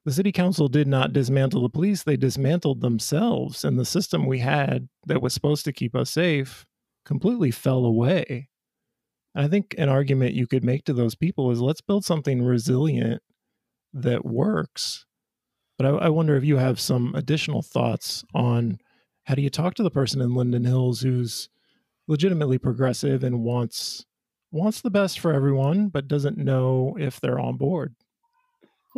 Speaker 4: The city council did not dismantle the police, they dismantled themselves. And the system we had that was supposed to keep us safe completely fell away. And I think an argument you could make to those people is let's build something resilient that works. But I, I wonder if you have some additional thoughts on how do you talk to the person in Linden Hills who's legitimately progressive and wants wants the best for everyone, but doesn't know if they're on board.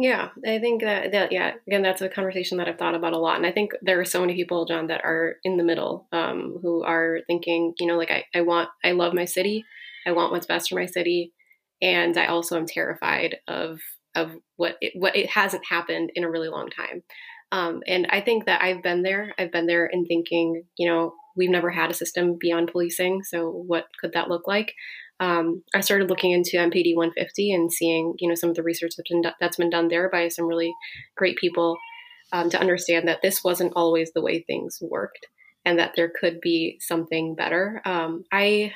Speaker 6: Yeah, I think that, that yeah, again, that's a conversation that I've thought about a lot, and I think there are so many people, John, that are in the middle, um, who are thinking, you know, like I, I want, I love my city, I want what's best for my city, and I also am terrified of of what it, what it hasn't happened in a really long time. Um, and I think that I've been there. I've been there in thinking, you know, we've never had a system beyond policing, so what could that look like? Um, I started looking into MPD 150 and seeing, you know, some of the research that's been, that's been done there by some really great people um, to understand that this wasn't always the way things worked and that there could be something better. Um, I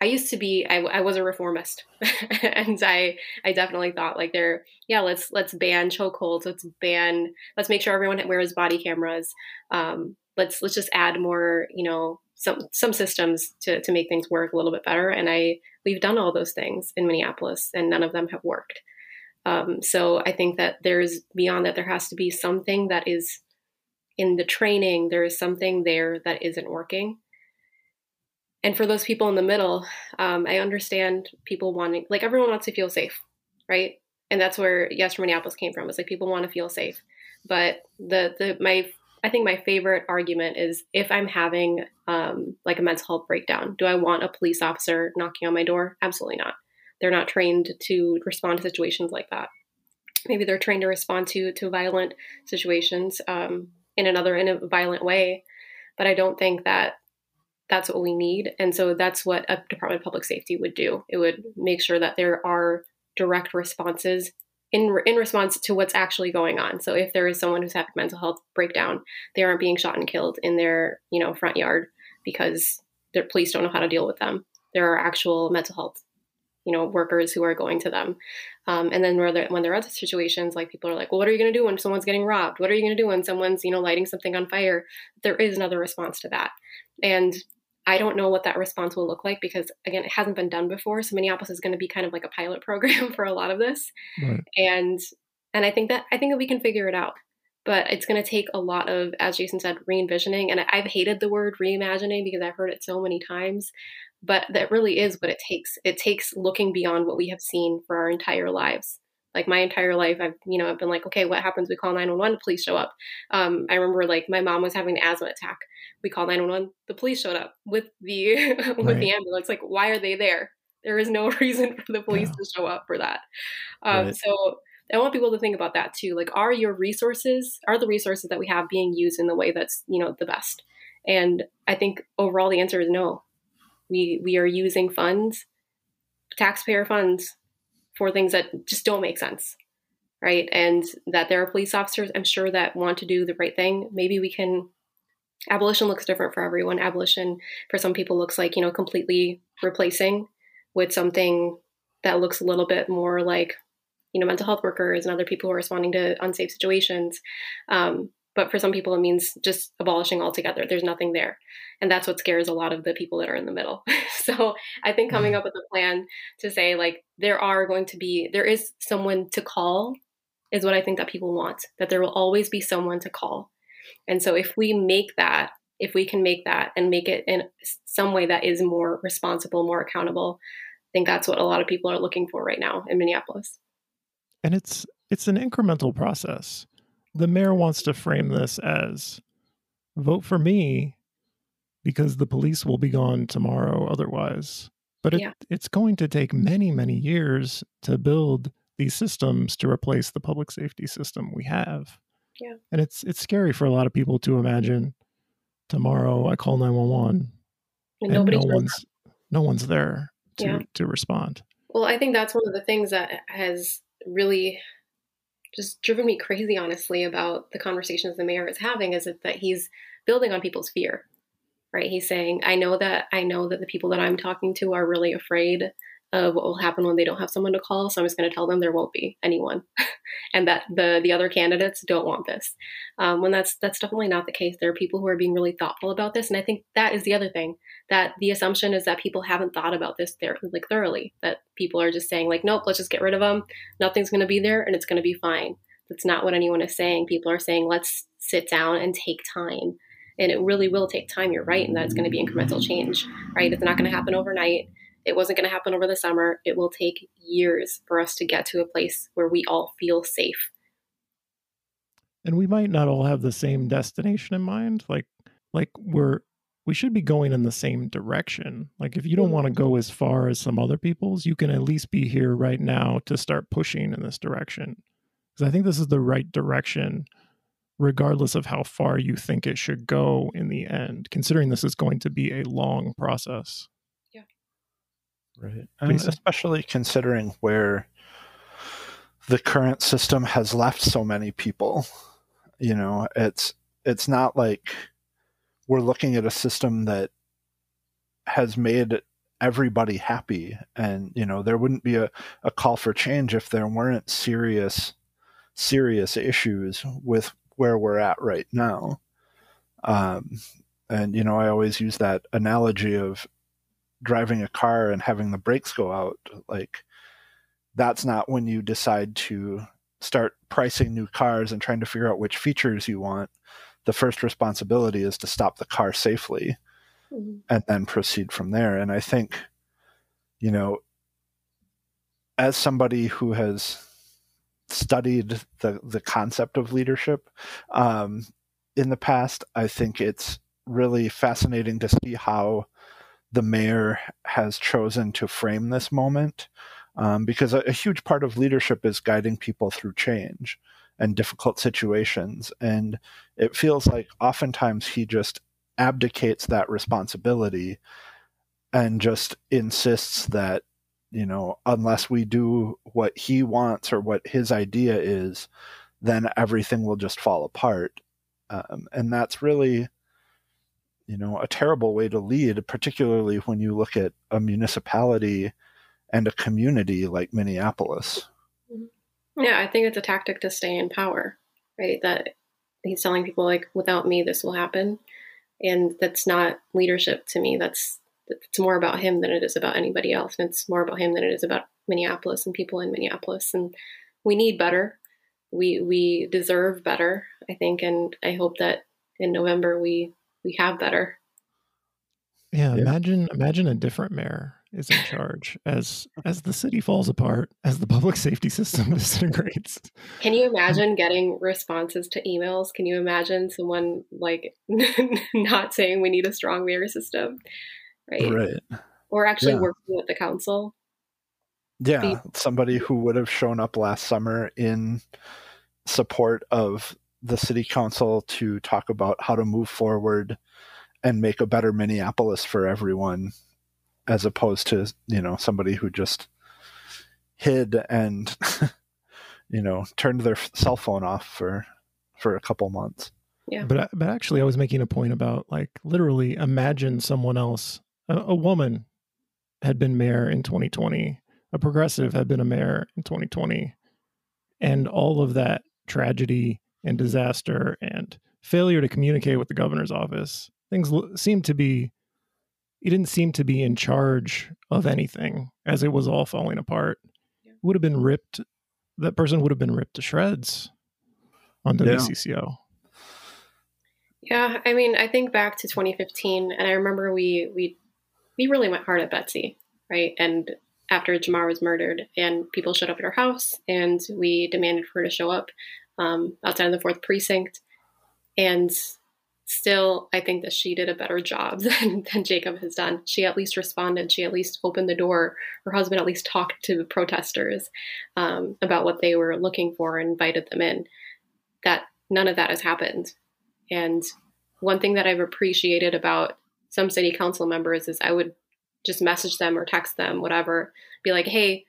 Speaker 6: I used to be I, I was a reformist, and I I definitely thought like there yeah let's let's ban chokeholds let's ban let's make sure everyone wears body cameras um, let's let's just add more you know some some systems to to make things work a little bit better and I we've done all those things in Minneapolis and none of them have worked. Um, so I think that there's beyond that, there has to be something that is in the training, there is something there that isn't working. And for those people in the middle, um, I understand people wanting, like everyone wants to feel safe, right? And that's where Yes for Minneapolis came from. It's like people want to feel safe. But the the my I think my favorite argument is if I'm having um, like a mental health breakdown, do I want a police officer knocking on my door? Absolutely not. They're not trained to respond to situations like that. Maybe they're trained to respond to to violent situations um, in another in a violent way, but I don't think that that's what we need. And so that's what a Department of Public Safety would do. It would make sure that there are direct responses in in response to what's actually going on. So if there is someone who's having mental health breakdown, they aren't being shot and killed in their you know front yard because their police don't know how to deal with them. There are actual mental health you know workers who are going to them. Um, and then there, when there are other situations like people are like, well, what are you going to do when someone's getting robbed? What are you going to do when someone's you know lighting something on fire? There is another response to that, and I don't know what that response will look like because again, it hasn't been done before. So Minneapolis is going to be kind of like a pilot program for a lot of this, right. and and I think that I think that we can figure it out. But it's going to take a lot of, as Jason said, re-envisioning. And I've hated the word reimagining because I've heard it so many times. But that really is what it takes. It takes looking beyond what we have seen for our entire lives like my entire life i've you know i've been like okay what happens? We call 911 police show up. Um, i remember like my mom was having an asthma attack. We call 911 the police showed up with the with right. the ambulance. Like why are they there? There is no reason for the police yeah. to show up for that. Um, right. so i want people to think about that too. Like are your resources are the resources that we have being used in the way that's you know the best? And i think overall the answer is no. We we are using funds taxpayer funds for things that just don't make sense right and that there are police officers i'm sure that want to do the right thing maybe we can abolition looks different for everyone. Abolition for some people looks like, you know, completely replacing with something that looks a little bit more like, you know, mental health workers and other people who are responding to unsafe situations. Um, but for some people, it means just abolishing altogether. There's nothing there. And that's what scares a lot of the people that are in the middle. so I think coming mm-hmm. up with a plan to say, like, there are going to be, there is someone to call is what I think that people want, that there will always be someone to call and so if we make that, if we can make that and make it in some way that is more responsible, more accountable, I think that's what a lot of people are looking for right now in Minneapolis.
Speaker 4: And it's it's an incremental process. The mayor wants to frame this as vote for me because the police will be gone tomorrow otherwise. But it, yeah. it's going to take many, many years to build these systems to replace the public safety system we have.
Speaker 6: Yeah.
Speaker 4: And it's it's scary for a lot of people to imagine tomorrow I call 911 and, and no one's no one's there to yeah. to respond.
Speaker 6: Well, I think that's one of the things that has really just driven me crazy honestly about the conversations the mayor is having is that he's building on people's fear. Right? He's saying, "I know that I know that the people that I'm talking to are really afraid of what will happen when they don't have someone to call. So I'm just going to tell them there won't be anyone, and that the the other candidates don't want this. Um, when that's that's definitely not the case. There are people who are being really thoughtful about this, and I think that is the other thing. That the assumption is that people haven't thought about this there like thoroughly. That people are just saying like, nope, let's just get rid of them. Nothing's going to be there, and it's going to be fine. That's not what anyone is saying. People are saying let's sit down and take time. And it really will take time. You're right, and that it's going to be incremental change, right? It's not going to happen overnight it wasn't going to happen over the summer. It will take years for us to get to a place where we all feel safe.
Speaker 4: And we might not all have the same destination in mind. Like like we're we should be going in the same direction. Like if you don't mm-hmm. want to go as far as some other people's, you can at least be here right now to start pushing in this direction. Because I think this is the right direction regardless of how far you think it should go in the end, considering this is going to be a long process.
Speaker 5: Right. And especially considering where the current system has left so many people. You know, it's it's not like we're looking at a system that has made everybody happy and you know there wouldn't be a, a call for change if there weren't serious serious issues with where we're at right now um, and you know i always use that analogy of driving a car and having the brakes go out like that's not when you decide to start pricing new cars and trying to figure out which features you want the first responsibility is to stop the car safely mm-hmm. and then proceed from there and i think you know as somebody who has studied the the concept of leadership um, in the past i think it's really fascinating to see how the mayor has chosen to frame this moment um, because a, a, huge part of leadership is guiding people through change and difficult situations. And it feels like oftentimes he just abdicates that responsibility and just insists that, you know, unless we do what he wants or what his idea is, then everything will just fall apart. Um, and that's really you know a terrible way to lead particularly when you look at a municipality and a community like minneapolis.
Speaker 6: Mm-hmm. yeah i think it's a tactic to stay in power right? That he's telling people like without me this will happen. And that's not leadership to me. That's it's more about him than it is about anybody else. And it's more about him than it is about minneapolis and people in minneapolis. And we need better. We we deserve better i think. And i hope that in november we we have better.
Speaker 4: Yeah, yeah, imagine imagine a different mayor is in charge as as the city falls apart, as the public safety system disintegrates.
Speaker 6: Can you um, imagine getting responses to emails? Can you imagine someone like not saying we need a strong mayor system? Right.
Speaker 5: Right.
Speaker 6: Or actually yeah. working with the council.
Speaker 5: Yeah, the- somebody who would have shown up last summer in support of the city council to talk about how to move forward and make a better Minneapolis for everyone, as opposed to you know somebody who just hid and you know turned their cell phone off for for a couple months.
Speaker 6: Yeah.
Speaker 4: But but actually, I was making a point about like literally imagine someone else, a, a woman, had been mayor in 2020, a progressive had been a mayor in 2020, and all of that tragedy and disaster and failure to communicate with the governor's office. Things seemed to be, he didn't seem to be in charge of anything as it was all falling apart. Yeah. Would have been ripped, that person would have been ripped to shreds on WCCO.
Speaker 6: Yeah. yeah, I mean, I think back to 2015, and I remember we we we really went hard at Betsy, right? And after Jamar was murdered, and people showed up at her house, and we demanded for her to show up um, outside of the fourth precinct. And still, I think that she did a better job than, than Jacob has done. She at least responded. She at least opened the door. Her husband at least talked to protesters um, about what they were looking for and invited them in. That none of that has happened. And one thing that I've appreciated about some city council members is I would just message them or text them, whatever, be like, hey,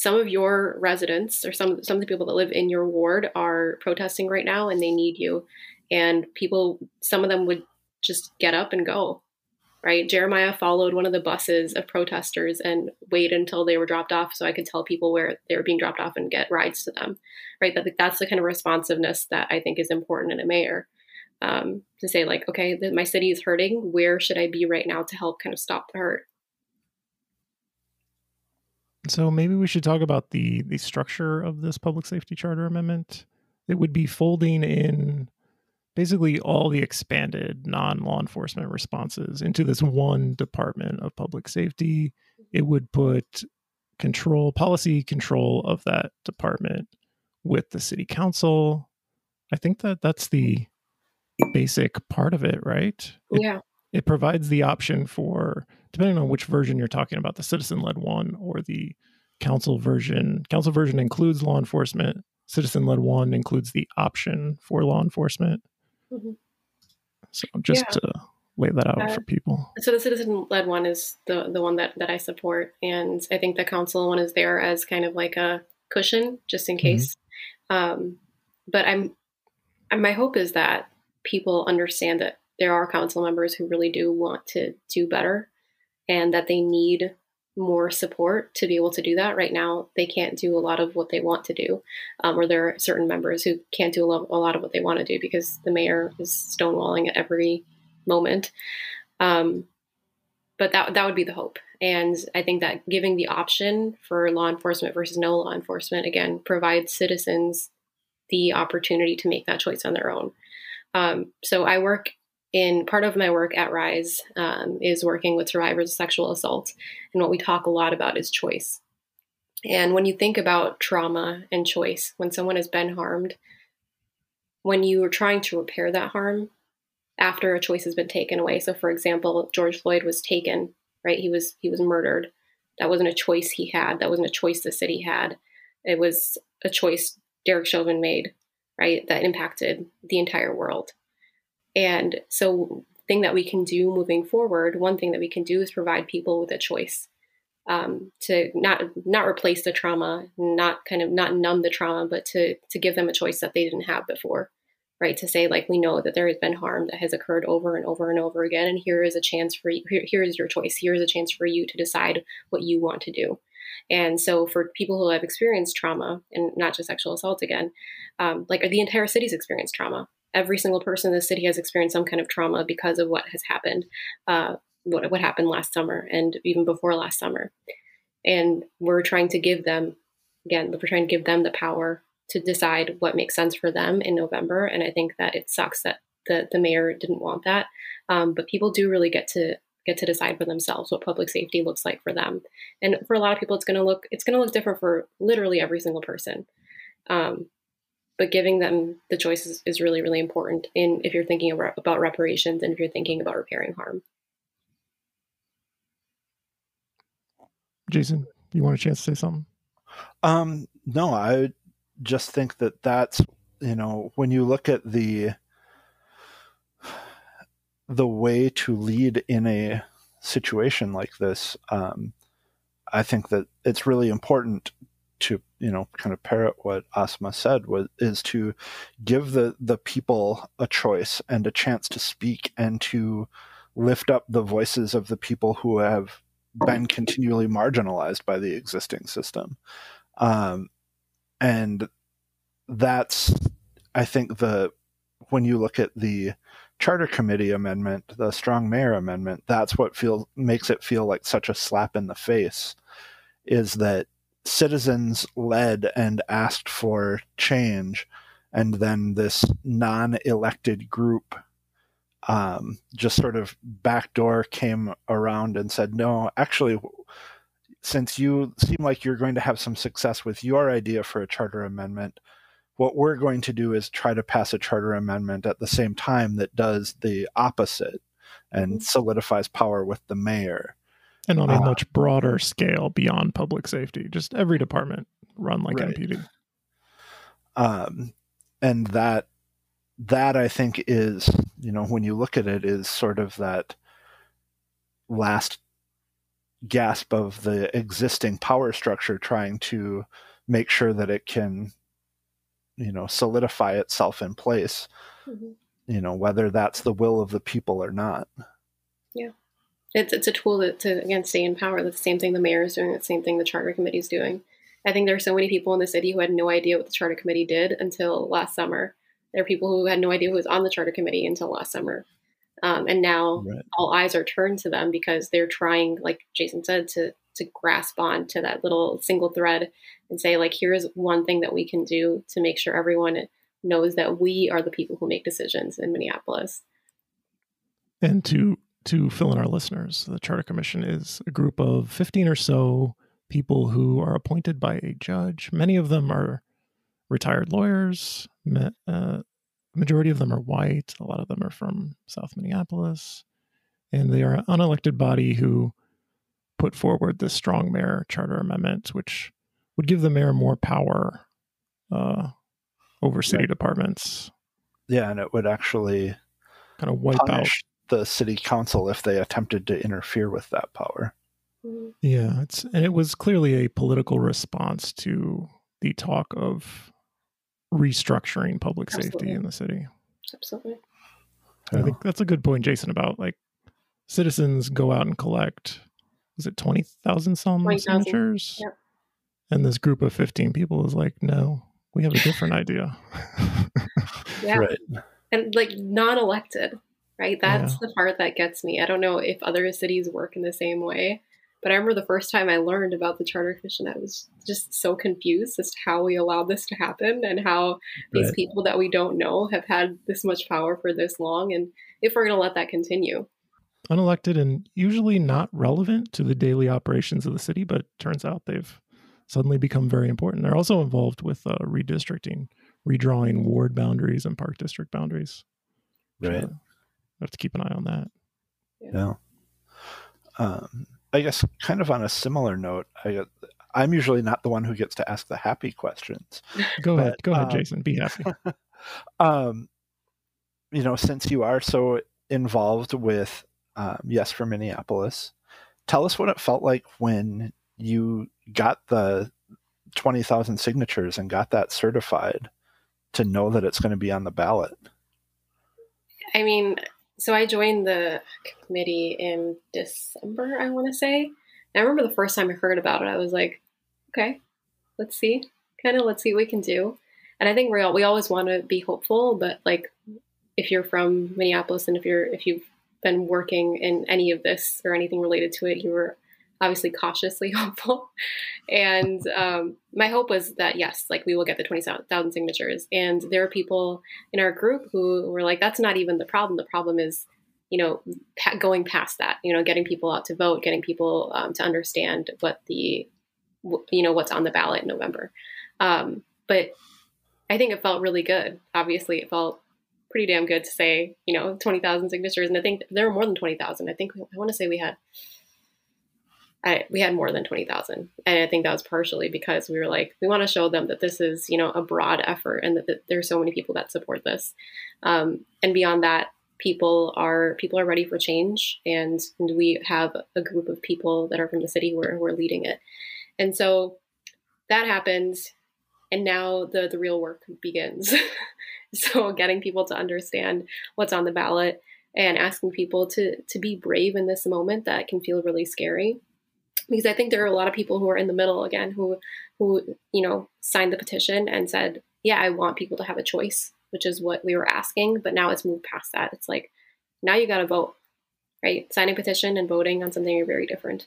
Speaker 6: some of your residents or some some of the people that live in your ward are protesting right now and they need you and people some of them would just get up and go right? Jeremiah followed one of the buses of protesters and waited until they were dropped off so I could tell people where they were being dropped off and get rides to them, right? That that's the kind of responsiveness that I think is important in a mayor. Um, to say like, okay, my city is hurting. Where should I be right now to help kind of stop the hurt?
Speaker 4: So maybe we should talk about the the structure of this public safety charter amendment. It would be folding in basically all the expanded non-law enforcement responses into this one department of public safety. It would put control policy control of that department with the city council. I think that that's the basic part of it, right? It,
Speaker 6: yeah.
Speaker 4: It provides the option for depending on which version you're talking about, the citizen led one or the council version. Council version includes law enforcement. Citizen led one includes the option for law enforcement. Mm-hmm. So just yeah. to lay that out uh, for people.
Speaker 6: So the citizen led one is the the one that that I support, and I think the council one is there as kind of like a cushion just in mm-hmm. case. Mm-hmm. Um, but I'm, my hope is that people understand that there are council members who really do want to do better and that they need more support to be able to do that. Right now, they can't do a lot of what they want to do, um, or there are certain members who can't do a lot of what they want to do because the mayor is stonewalling at every moment. Um, but that that would be the hope, and I think that giving the option for law enforcement versus no law enforcement again provides citizens the opportunity to make that choice on their own. Um, so I work in part of my work at Rise um, is working with survivors of sexual assault. And what we talk a lot about is choice. And when you think about trauma and choice, when someone has been harmed, when you are trying to repair that harm after a choice has been taken away. So for example, George Floyd was taken, right? He was he was murdered. That wasn't a choice he had. That wasn't a choice the city had. It was a choice Derek Chauvin made, right? That impacted the entire world. And so, thing that we can do moving forward, one thing that we can do is provide people with a choice um, to not not replace the trauma, not kind of not numb the trauma, but to to give them a choice that they didn't have before, right? To say like we know that there has been harm that has occurred over and over and over again, and here is a chance for you. Here, here is your choice. Here is a chance for you to decide what you want to do. And so, for people who have experienced trauma, and not just sexual assault again, um, like the entire city's experienced trauma, every single person in the city has experienced some kind of trauma because of what has happened, uh, what, what happened last summer and even before last summer. And we're trying to give them, again, we're trying to give them the power to decide what makes sense for them in November. And I think that it sucks that the, the mayor didn't want that. Um, but people do really get to get to decide for themselves what public safety looks like for them. And for a lot of people, it's going to look it's going to look different for literally every single person. Um, but giving them the choices is really really important in if you're thinking about reparations and if you're thinking about repairing harm.
Speaker 4: Jason you want a chance to say something?
Speaker 5: Um no i just think that that's you know when you look at the the way to lead in a situation like this um i think that it's really important to you know kind of parrot what Asma said was is to give the the people a choice and a chance to speak and to lift up the voices of the people who have been continually marginalized by the existing system. Um, and that's i think the when you look at the charter committee amendment the strong mayor amendment that's what feels makes it feel like such a slap in the face is that citizens led and asked for change, and then this non-elected group um, just sort of backdoor came around and said, "No, actually." Since you seem like you're going to have some success with your idea for a charter amendment, what we're going to do is try to pass a charter amendment at the same time that does the opposite and mm-hmm. solidifies power with the mayor
Speaker 4: and on a uh, much broader scale beyond public safety. Just every department run like right. mpd
Speaker 5: um, and that that i think is you know when you look at it is sort of that last gasp of the existing power structure trying to make sure that it can you know solidify itself in place mm-hmm. you know whether that's the will of the people or not.
Speaker 6: Yeah it's it's a tool to, to again stay in power. That's the same thing the mayor is doing. That's the same thing the charter committee is doing. I think there are so many people in the city who had no idea what the charter committee did until last summer. There are people who had no idea who was on the charter committee until last summer. Um, and now
Speaker 5: Right.
Speaker 6: all eyes are turned to them because they're trying, like Jason said, to to grasp on to that little single thread and say, like, here's one thing that we can do to make sure everyone knows that we are the people who make decisions in Minneapolis.
Speaker 4: And to to fill in our listeners, the Charter Commission is a group of 15 or so people who are appointed by a judge. Many of them are retired lawyers. Uh, majority of them are white. A lot of them are from South Minneapolis. And they are an unelected body who put forward this strong mayor charter amendment, which would give the mayor more power uh, over city
Speaker 5: Right.
Speaker 4: departments,
Speaker 5: Yeah, and it would actually
Speaker 4: kind of wipe out
Speaker 5: punish the city council if they attempted to interfere with that power.
Speaker 4: Yeah, it's and it was clearly a political response to the talk of restructuring public safety in the city.
Speaker 6: Absolutely.
Speaker 4: I think that's a good point, Jason, about like citizens go out and collect was it twenty thousand some
Speaker 6: 20,000.
Speaker 4: signatures?
Speaker 6: Yep.
Speaker 4: And this group of fifteen people is like, no, we have a different idea.
Speaker 6: Yeah.
Speaker 5: Right.
Speaker 6: and like non-elected right that's the part that gets me i don't know if other cities work in the same way but i remember the first time i learned about the charter commission i was just so confused as to how we allowed this to happen and how these
Speaker 5: Right.
Speaker 6: people that we don't know have had this much power for this long and if we're going to let that continue
Speaker 4: Unelected and usually not relevant to the daily operations of the city, but turns out they've suddenly become very important. They're also involved with uh, redistricting, redrawing ward boundaries and park district boundaries.
Speaker 5: Right.
Speaker 4: So we have to keep an eye on that.
Speaker 5: Yeah. Um, I guess kind of on a similar note, I I'm usually not the one who gets to ask the happy questions.
Speaker 4: Go ahead,
Speaker 5: But,
Speaker 4: go ahead,
Speaker 5: um,
Speaker 4: Jason. Be happy.
Speaker 5: Um, you know, since you are so involved with um, Yes for Minneapolis, tell us what it felt like when you got the 20,000 signatures and got that certified to know that it's going to be on the ballot.
Speaker 6: I mean, so I joined the committee in December, I want to say. And I remember the first time I heard about it, I was like, okay, let's see, kind of let's see what we can do. And I think we all, we always want to be hopeful, but like if you're from Minneapolis and if you're if you've been working in any of this or anything related to it, you were obviously cautiously hopeful. And um, my hope was that yes, like we will get the twenty thousand signatures. And there are people in our group who were like, "That's not even the problem. The problem is, you know, pa- going past that. You know, getting people out to vote, getting people um, to understand what the, w- you know, what's on the ballot in November." Um, but I think it felt really good. Obviously, it felt pretty damn good to say, you know, 20,000 signatures. And I think there were more than 20,000. I think, I want to say we had, I, we had more than 20,000. And I think that was partially because we were like, we want to show them that this is, you know, a broad effort and that, that there's so many people that support this. Um, and beyond that, people are, people are ready for change. And, and we have a group of people that are from the city who are, who are leading it. And so that happens. And now the, the real work begins. so getting people to understand what's on the ballot and asking people to to be brave in this moment that can feel really scary because i think there are a lot of people who are in the middle again who who you know signed the petition and said yeah i want people to have a choice which is what we were asking but now it's moved past that. It's like now you got to vote right? Signing petition and voting on something are very different.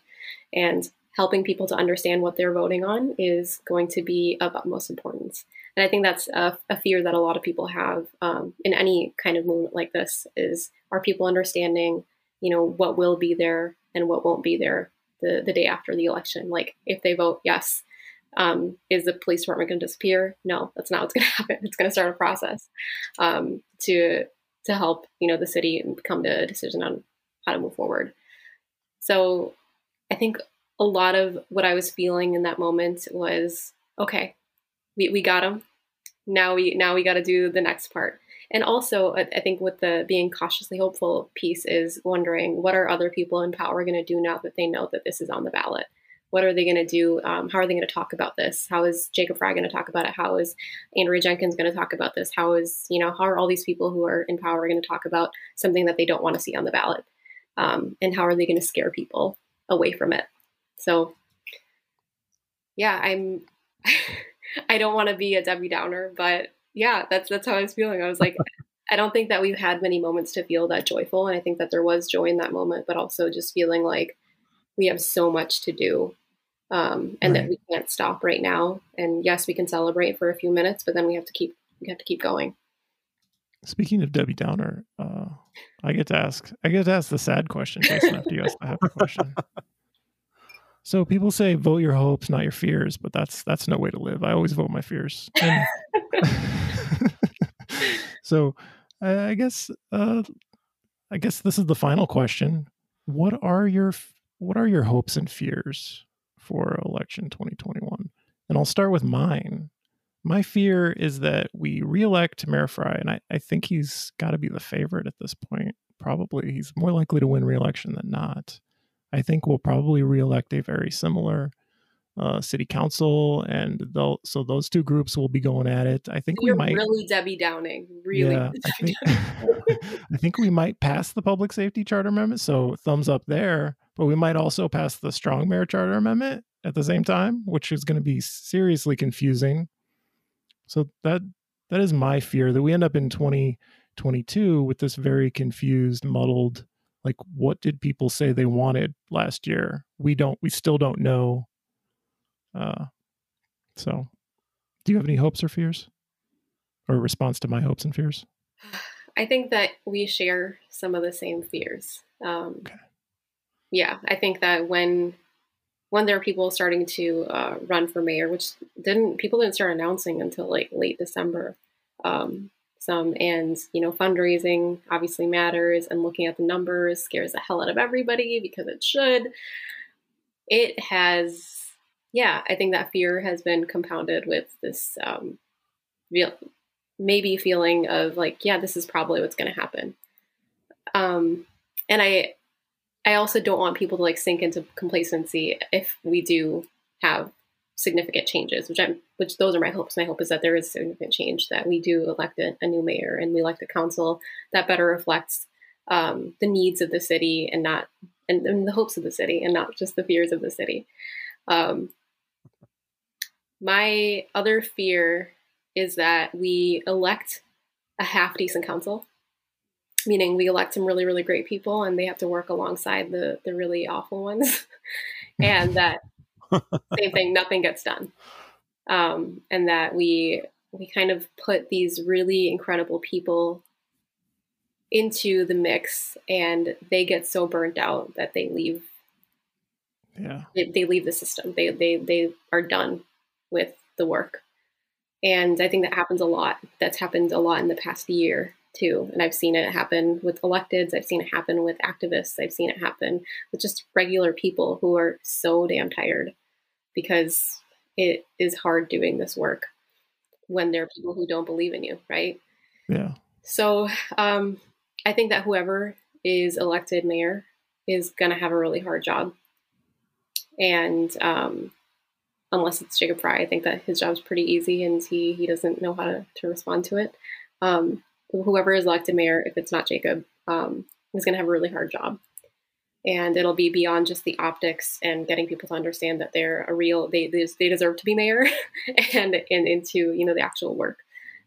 Speaker 6: And helping people to understand what they're voting on is going to be of utmost importance. And I think that's a, a fear that a lot of people have um, in any kind of movement like this: is are people understanding, you know, what will be there and what won't be there the the day after the election? Like, if they vote yes, um, is the police department going to disappear? No, that's not what's going to happen. It's going to start a process um, to to help you know the city come to a decision on how to move forward. So, I think a lot of what I was feeling in that moment was okay we, we got them now we now we got to do the next part and also I, think with the being cautiously hopeful piece is wondering what are other people in power going to do now that they know that this is on the ballot? What are they going to do? Um, how are they going to talk about this? How is jacob frey going to talk about it? How is andrea jenkins going to talk about this? How is you know how are all these people who are in power going to talk about something that they don't want to see on the ballot? Um, and how are they going to scare people away from it? So yeah i'm i don't want to be a debbie downer but yeah that's that's how i was feeling i was like i don't think that we've had many moments to feel that joyful and i think that there was joy in that moment but also just feeling like we have so much to do um, and
Speaker 4: Right.
Speaker 6: that we can't stop right now and yes we can celebrate for a few minutes but then we have to keep we have to keep going
Speaker 4: Speaking of Debbie Downer, uh, I get to ask. I get to ask the sad question, Jason. After you ask the happy question. So people say vote your hopes, not your fears, but that's that's no way to live. I always vote my fears. And so I, guess uh, I guess this is the final question. What are your what are your hopes and fears for election 2021? And I'll start with mine. My fear is that we reelect Mayor Frey, and I, I think he's got to be the favorite at this point. Probably he's more likely to win reelection than not. I think we'll probably reelect a very similar uh, city council, and they'll so those two groups will be going at it. I think
Speaker 6: you're
Speaker 4: we might
Speaker 6: really debbie downing really
Speaker 4: yeah, I think, I think we might pass the public safety charter amendment. So thumbs up there. But we might also pass the strong mayor charter amendment at the same time, which is going to be seriously confusing. So that that is my fear that we end up in 2022 with this very confused, muddled. Like, what did people say they wanted last year? We don't. We still don't know. Uh, so, do you have any hopes or fears, or a response to my hopes and fears?
Speaker 6: I think that we share some of the same fears. Um,
Speaker 4: Okay.
Speaker 6: Yeah, I think that when when there are people starting to uh, run for mayor, which didn't people didn't start announcing until like late December. Um, some and you know fundraising obviously matters, and looking at the numbers scares the hell out of everybody because it should. It has, yeah, I think that fear has been compounded with this um, real maybe feeling of like, yeah, this is probably what's going to happen. Um, and I, I also don't want people to like sink into complacency if we do have significant changes, which I'm, which those are my hopes. My hope is that there is significant change, that we do elect a, a new mayor and we elect a council that better reflects um, the needs of the city and not, and, and the hopes of the city and not just the fears of the city. Um, my other fear is that we elect a half decent council, meaning we elect some really, really great people and they have to work alongside the, the really awful ones. and that same thing, nothing gets done. Um, and that we we kind of put these really incredible people into the mix and they get so burnt out that they leave
Speaker 4: Yeah.
Speaker 6: they, they leave the system. They, they, they are done with the work. And I think that happens a lot. That's happened a lot in the past year too. And I've seen it happen with electeds. I've seen it happen with activists. I've seen it happen with just regular people who are so damn tired because it is hard doing this work when there are people who don't believe in you, right?
Speaker 4: Yeah.
Speaker 6: So um, I think that whoever is elected mayor is going to have a really hard job. And um, unless it's Jacob Frey, I think that his job's pretty easy and he, he doesn't know how to, to respond to it. Um, whoever is elected mayor, if it's not Jacob, um, is going to have a really hard job. And it'll be beyond just the optics and getting people to understand that they're a real, they, they, deserve to be mayor and, and into, you know, the actual work.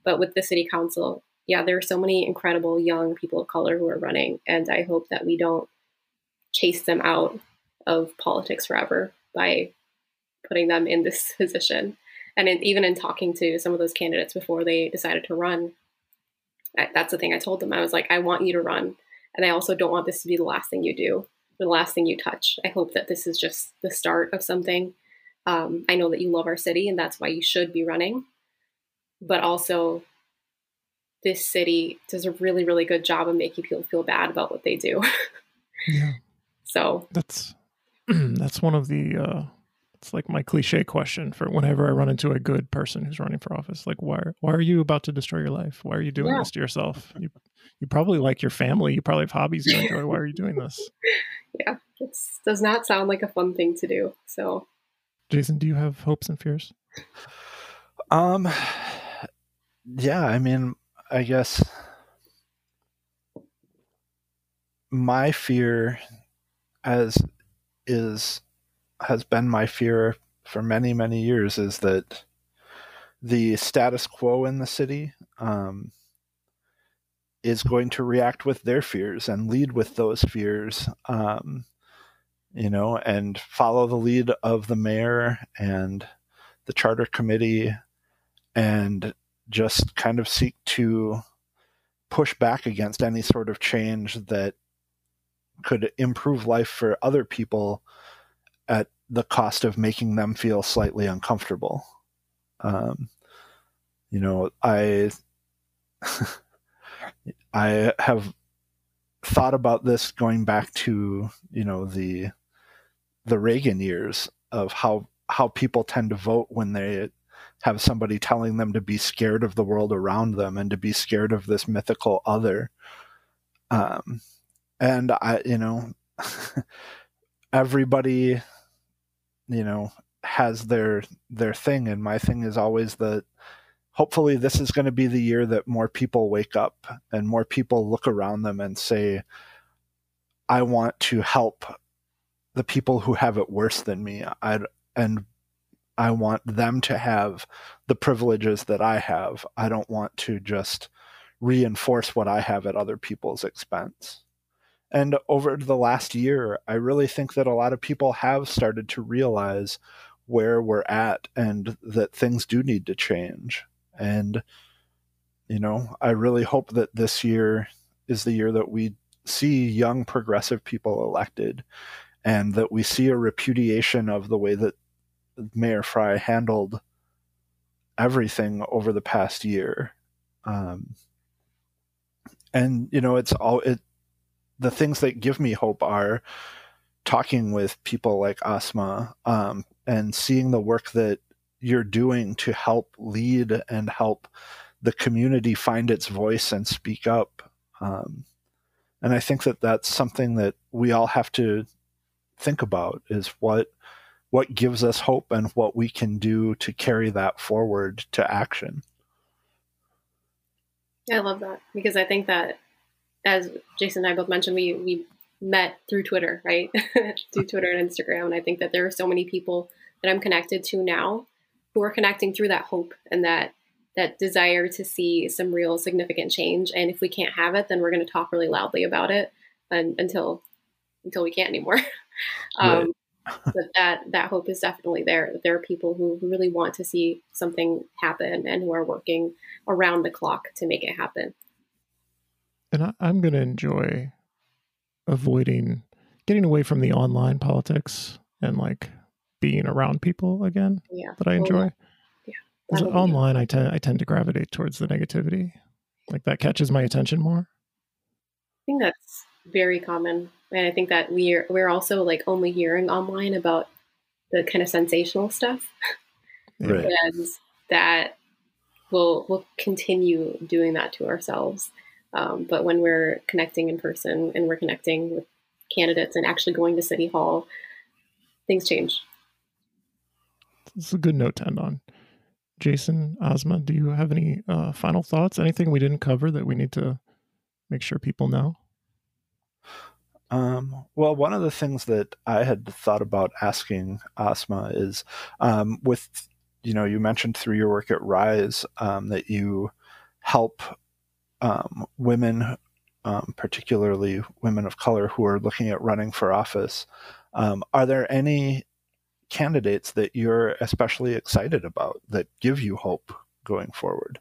Speaker 6: But with the city council, yeah, there are so many incredible young people of color who are running, and I hope that we don't chase them out of politics forever by putting them in this position. And in, even in talking to some of those candidates before they decided to run, I, that's the thing I told them. I was like, I want you to run, and I also don't want this to be the last thing you do, the last thing you touch. I hope that this is just the start of something. Um, I know that you love our city, and that's why you should be running. But also, this city does a really, really good job of making people feel bad about what they do.
Speaker 4: Yeah.
Speaker 6: so,
Speaker 4: That's that's one of the uh it's like my cliche question for whenever I run into a good person who's running for office. Like why why are you about to destroy your life? Why are you doing
Speaker 6: Yeah.
Speaker 4: this to yourself? You you probably like your family. You probably have hobbies you enjoy. Why are you doing this?
Speaker 6: yeah, it does not sound like a fun thing to do. So,
Speaker 4: Jason, do you have hopes and fears?
Speaker 5: Um, yeah, I mean, I guess my fear as is has been my fear for many many years is that the status quo in the city um, is going to react with their fears and lead with those fears um, you know and follow the lead of the mayor and the charter committee and just kind of seek to push back against any sort of change that could improve life for other people at the cost of making them feel slightly uncomfortable. Um, you know, I I have thought about this going back to you know the the Reagan years of how how people tend to vote when they have somebody telling them to be scared of the world around them and to be scared of this mythical other. Um, and I, you know, everybody, you know, has their their thing, and my thing is always that. Hopefully, this is going to be the year that more people wake up and more people look around them and say, "I want to help the people who have it worse than me." I and I want them to have the privileges that I have. I don't want to just reinforce what I have at other people's expense. And over the last year, I really think that a lot of people have started to realize where we're at and that things do need to change. And, you know, I really hope that this year is the year that we see young progressive people elected and that we see a repudiation of the way that Mayor Frey handled everything over the past year. Um, and you know, it's all it. The things that give me hope are talking with people like Asma um, and seeing the work that you're doing to help lead and help the community find its voice and speak up. Um, and I think that that's something that we all have to think about is what what gives us hope and what we can do to carry that forward to action.
Speaker 6: I love that because I think that, as Jason and I both mentioned, we we met through Twitter, right? through Twitter and Instagram, and I think that there are so many people that I'm connected to now who are connecting through that hope and that that desire to see some real significant change. And if we can't have it, then we're going to talk really loudly about it and, until until we can't anymore. um, but that that hope is definitely there. That there are people who, who really want to see something happen and who are working around the clock to make it happen.
Speaker 4: And I, I'm going to enjoy avoiding getting away from the online politics and like being around people again
Speaker 6: yeah.
Speaker 4: that I enjoy.
Speaker 6: Yeah.
Speaker 4: Because online, I tend I tend to gravitate towards the negativity. Like that catches my attention more.
Speaker 6: I think that's very common and I think that we're we're also like only hearing online about the kind of sensational stuff,
Speaker 5: right.
Speaker 6: and that we'll we'll continue doing that to ourselves. Um, but when we're connecting in person and we're connecting with candidates and actually going to city hall, things change.
Speaker 4: It's a good note to end on. Jason, Asma, do you have any uh, final thoughts? Anything we didn't cover that we need to make sure people know?
Speaker 5: Um, well, one of the things that I had thought about asking Asma is um, with, you know, you mentioned through your work at Rise um, that you help um, women, um, particularly women of color, who are looking at running for office. Um, are there any candidates that you're especially excited about that give you hope going forward?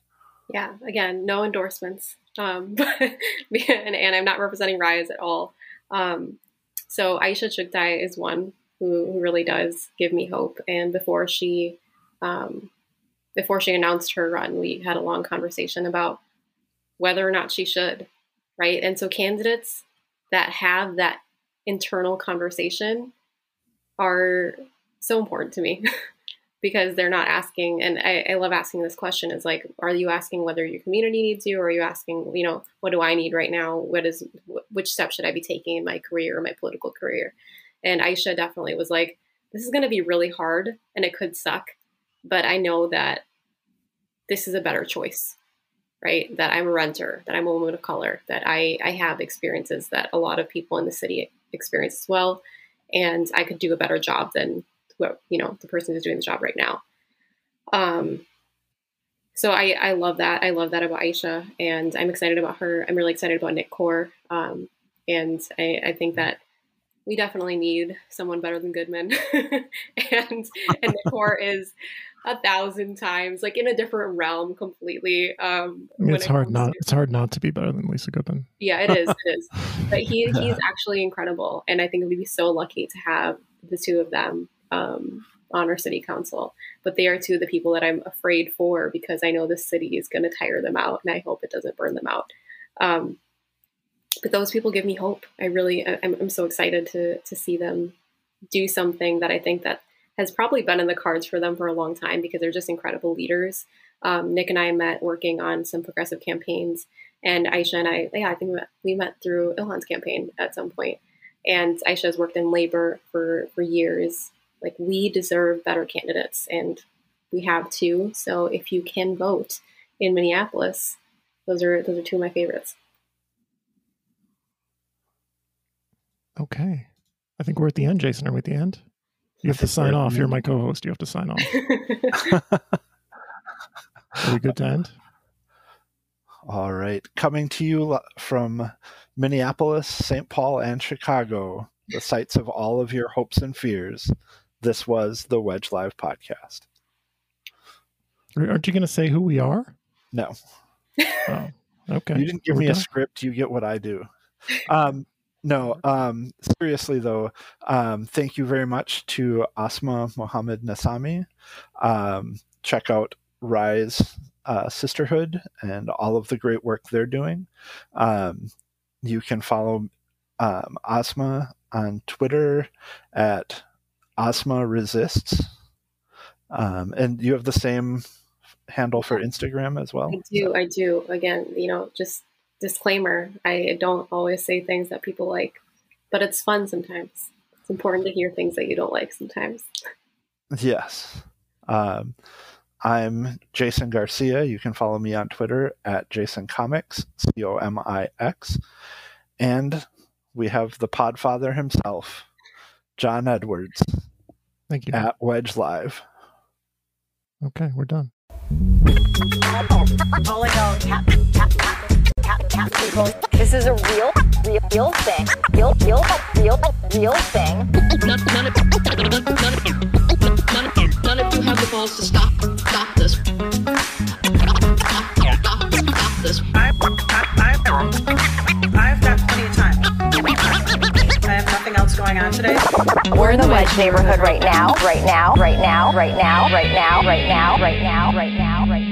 Speaker 6: Yeah, again, no endorsements. Um, and, and I'm not representing Rise at all. Um, so Aisha Chughtai is one who, who really does give me hope. And before she um, before she announced her run, we had a long conversation about whether or not she should, right? And so candidates that have that internal conversation are so important to me. because they're not asking and I, I, love asking this question is like are you asking whether your community needs you or are you asking you know what do i need right now what is which step should i be taking in my career or my political career and aisha definitely was like this is going to be really hard and it could suck but i know that this is a better choice right? That I'm a renter, that I'm a woman of color, that I, I have experiences that a lot of people in the city experience as well. And I could do a better job than what, you know, the person who's doing the job right now. Um, so I, I love that. I love that about Aisha and I'm excited about her. I'm really excited about Nick Kor. Um, and I, I think that we definitely need someone better than Goodman. and and Nick Kor is a thousand times like in a different realm completely. Um,
Speaker 4: I mean, it's
Speaker 6: it
Speaker 4: hard not.
Speaker 6: to-
Speaker 4: It's hard not to be better than Lisa Goodman.
Speaker 6: yeah, it is. It is. But he he's actually incredible, and I think we'd be so lucky to have the two of them um, on our city council. But they are two of the people that I'm afraid for because I know the city is going to tire them out, and I hope it doesn't burn them out. Um, but those people give me hope. I really, I'm, I'm so excited to to see them do something that I think that has probably been in the cards for them for a long time because they're just incredible leaders. Um, Nick and I met working on some progressive campaigns, and Aisha and I, yeah, I think we met, we met through Ilhan's campaign at some point. And Aisha has worked in labor for for years. Like we deserve better candidates, and we have two. So if you can vote in Minneapolis, those are those are two of my favorites.
Speaker 4: Okay, I think we're at the end. Jason, are we at the end? You have to sign off. You're my co-host. You have to sign off. Are we good to end?
Speaker 5: All right. Coming to you from Minneapolis, St. Paul, and Chicago, the sites of all of your hopes and fears. This was the Wedge Live podcast.
Speaker 4: Aren't you going to say who we are?
Speaker 5: No,
Speaker 4: Oh, okay.
Speaker 5: you didn't give
Speaker 4: We're
Speaker 5: me a script. You get what I do. Um, no, um, seriously though, um, thank you very much to Asma Mohammed Nasami. Um, check out Rise uh, Sisterhood and all of the great work they're doing. Um, you can follow um, Asma on Twitter at Asma Resists. Um, and you have the same handle for Instagram as well.
Speaker 6: I do. I do. Again, you know, just disclaimer I don't always say things that people like, but it's fun sometimes. It's important to hear things that you don't like sometimes.
Speaker 5: Yes. Um, I'm Jason Garcia. You can follow me on Twitter at Jason Comics, C O M I X. And we have the Podfather himself, John Edwards,
Speaker 4: Thank you.
Speaker 5: at Wedge Live.
Speaker 4: Okay, we're done.
Speaker 1: This is a real, real, real thing. Real, real, real, real thing.
Speaker 2: None, none, of, none, none, of- none, of- none of you have the balls to stop, stop this. Stop, stop, stop this.
Speaker 3: I, I, I, I've going on today.
Speaker 1: We're in the Wedge neighborhood. Right now. Right now. Right now. Right now. Right now. Right now. Right now. Right now. Right now.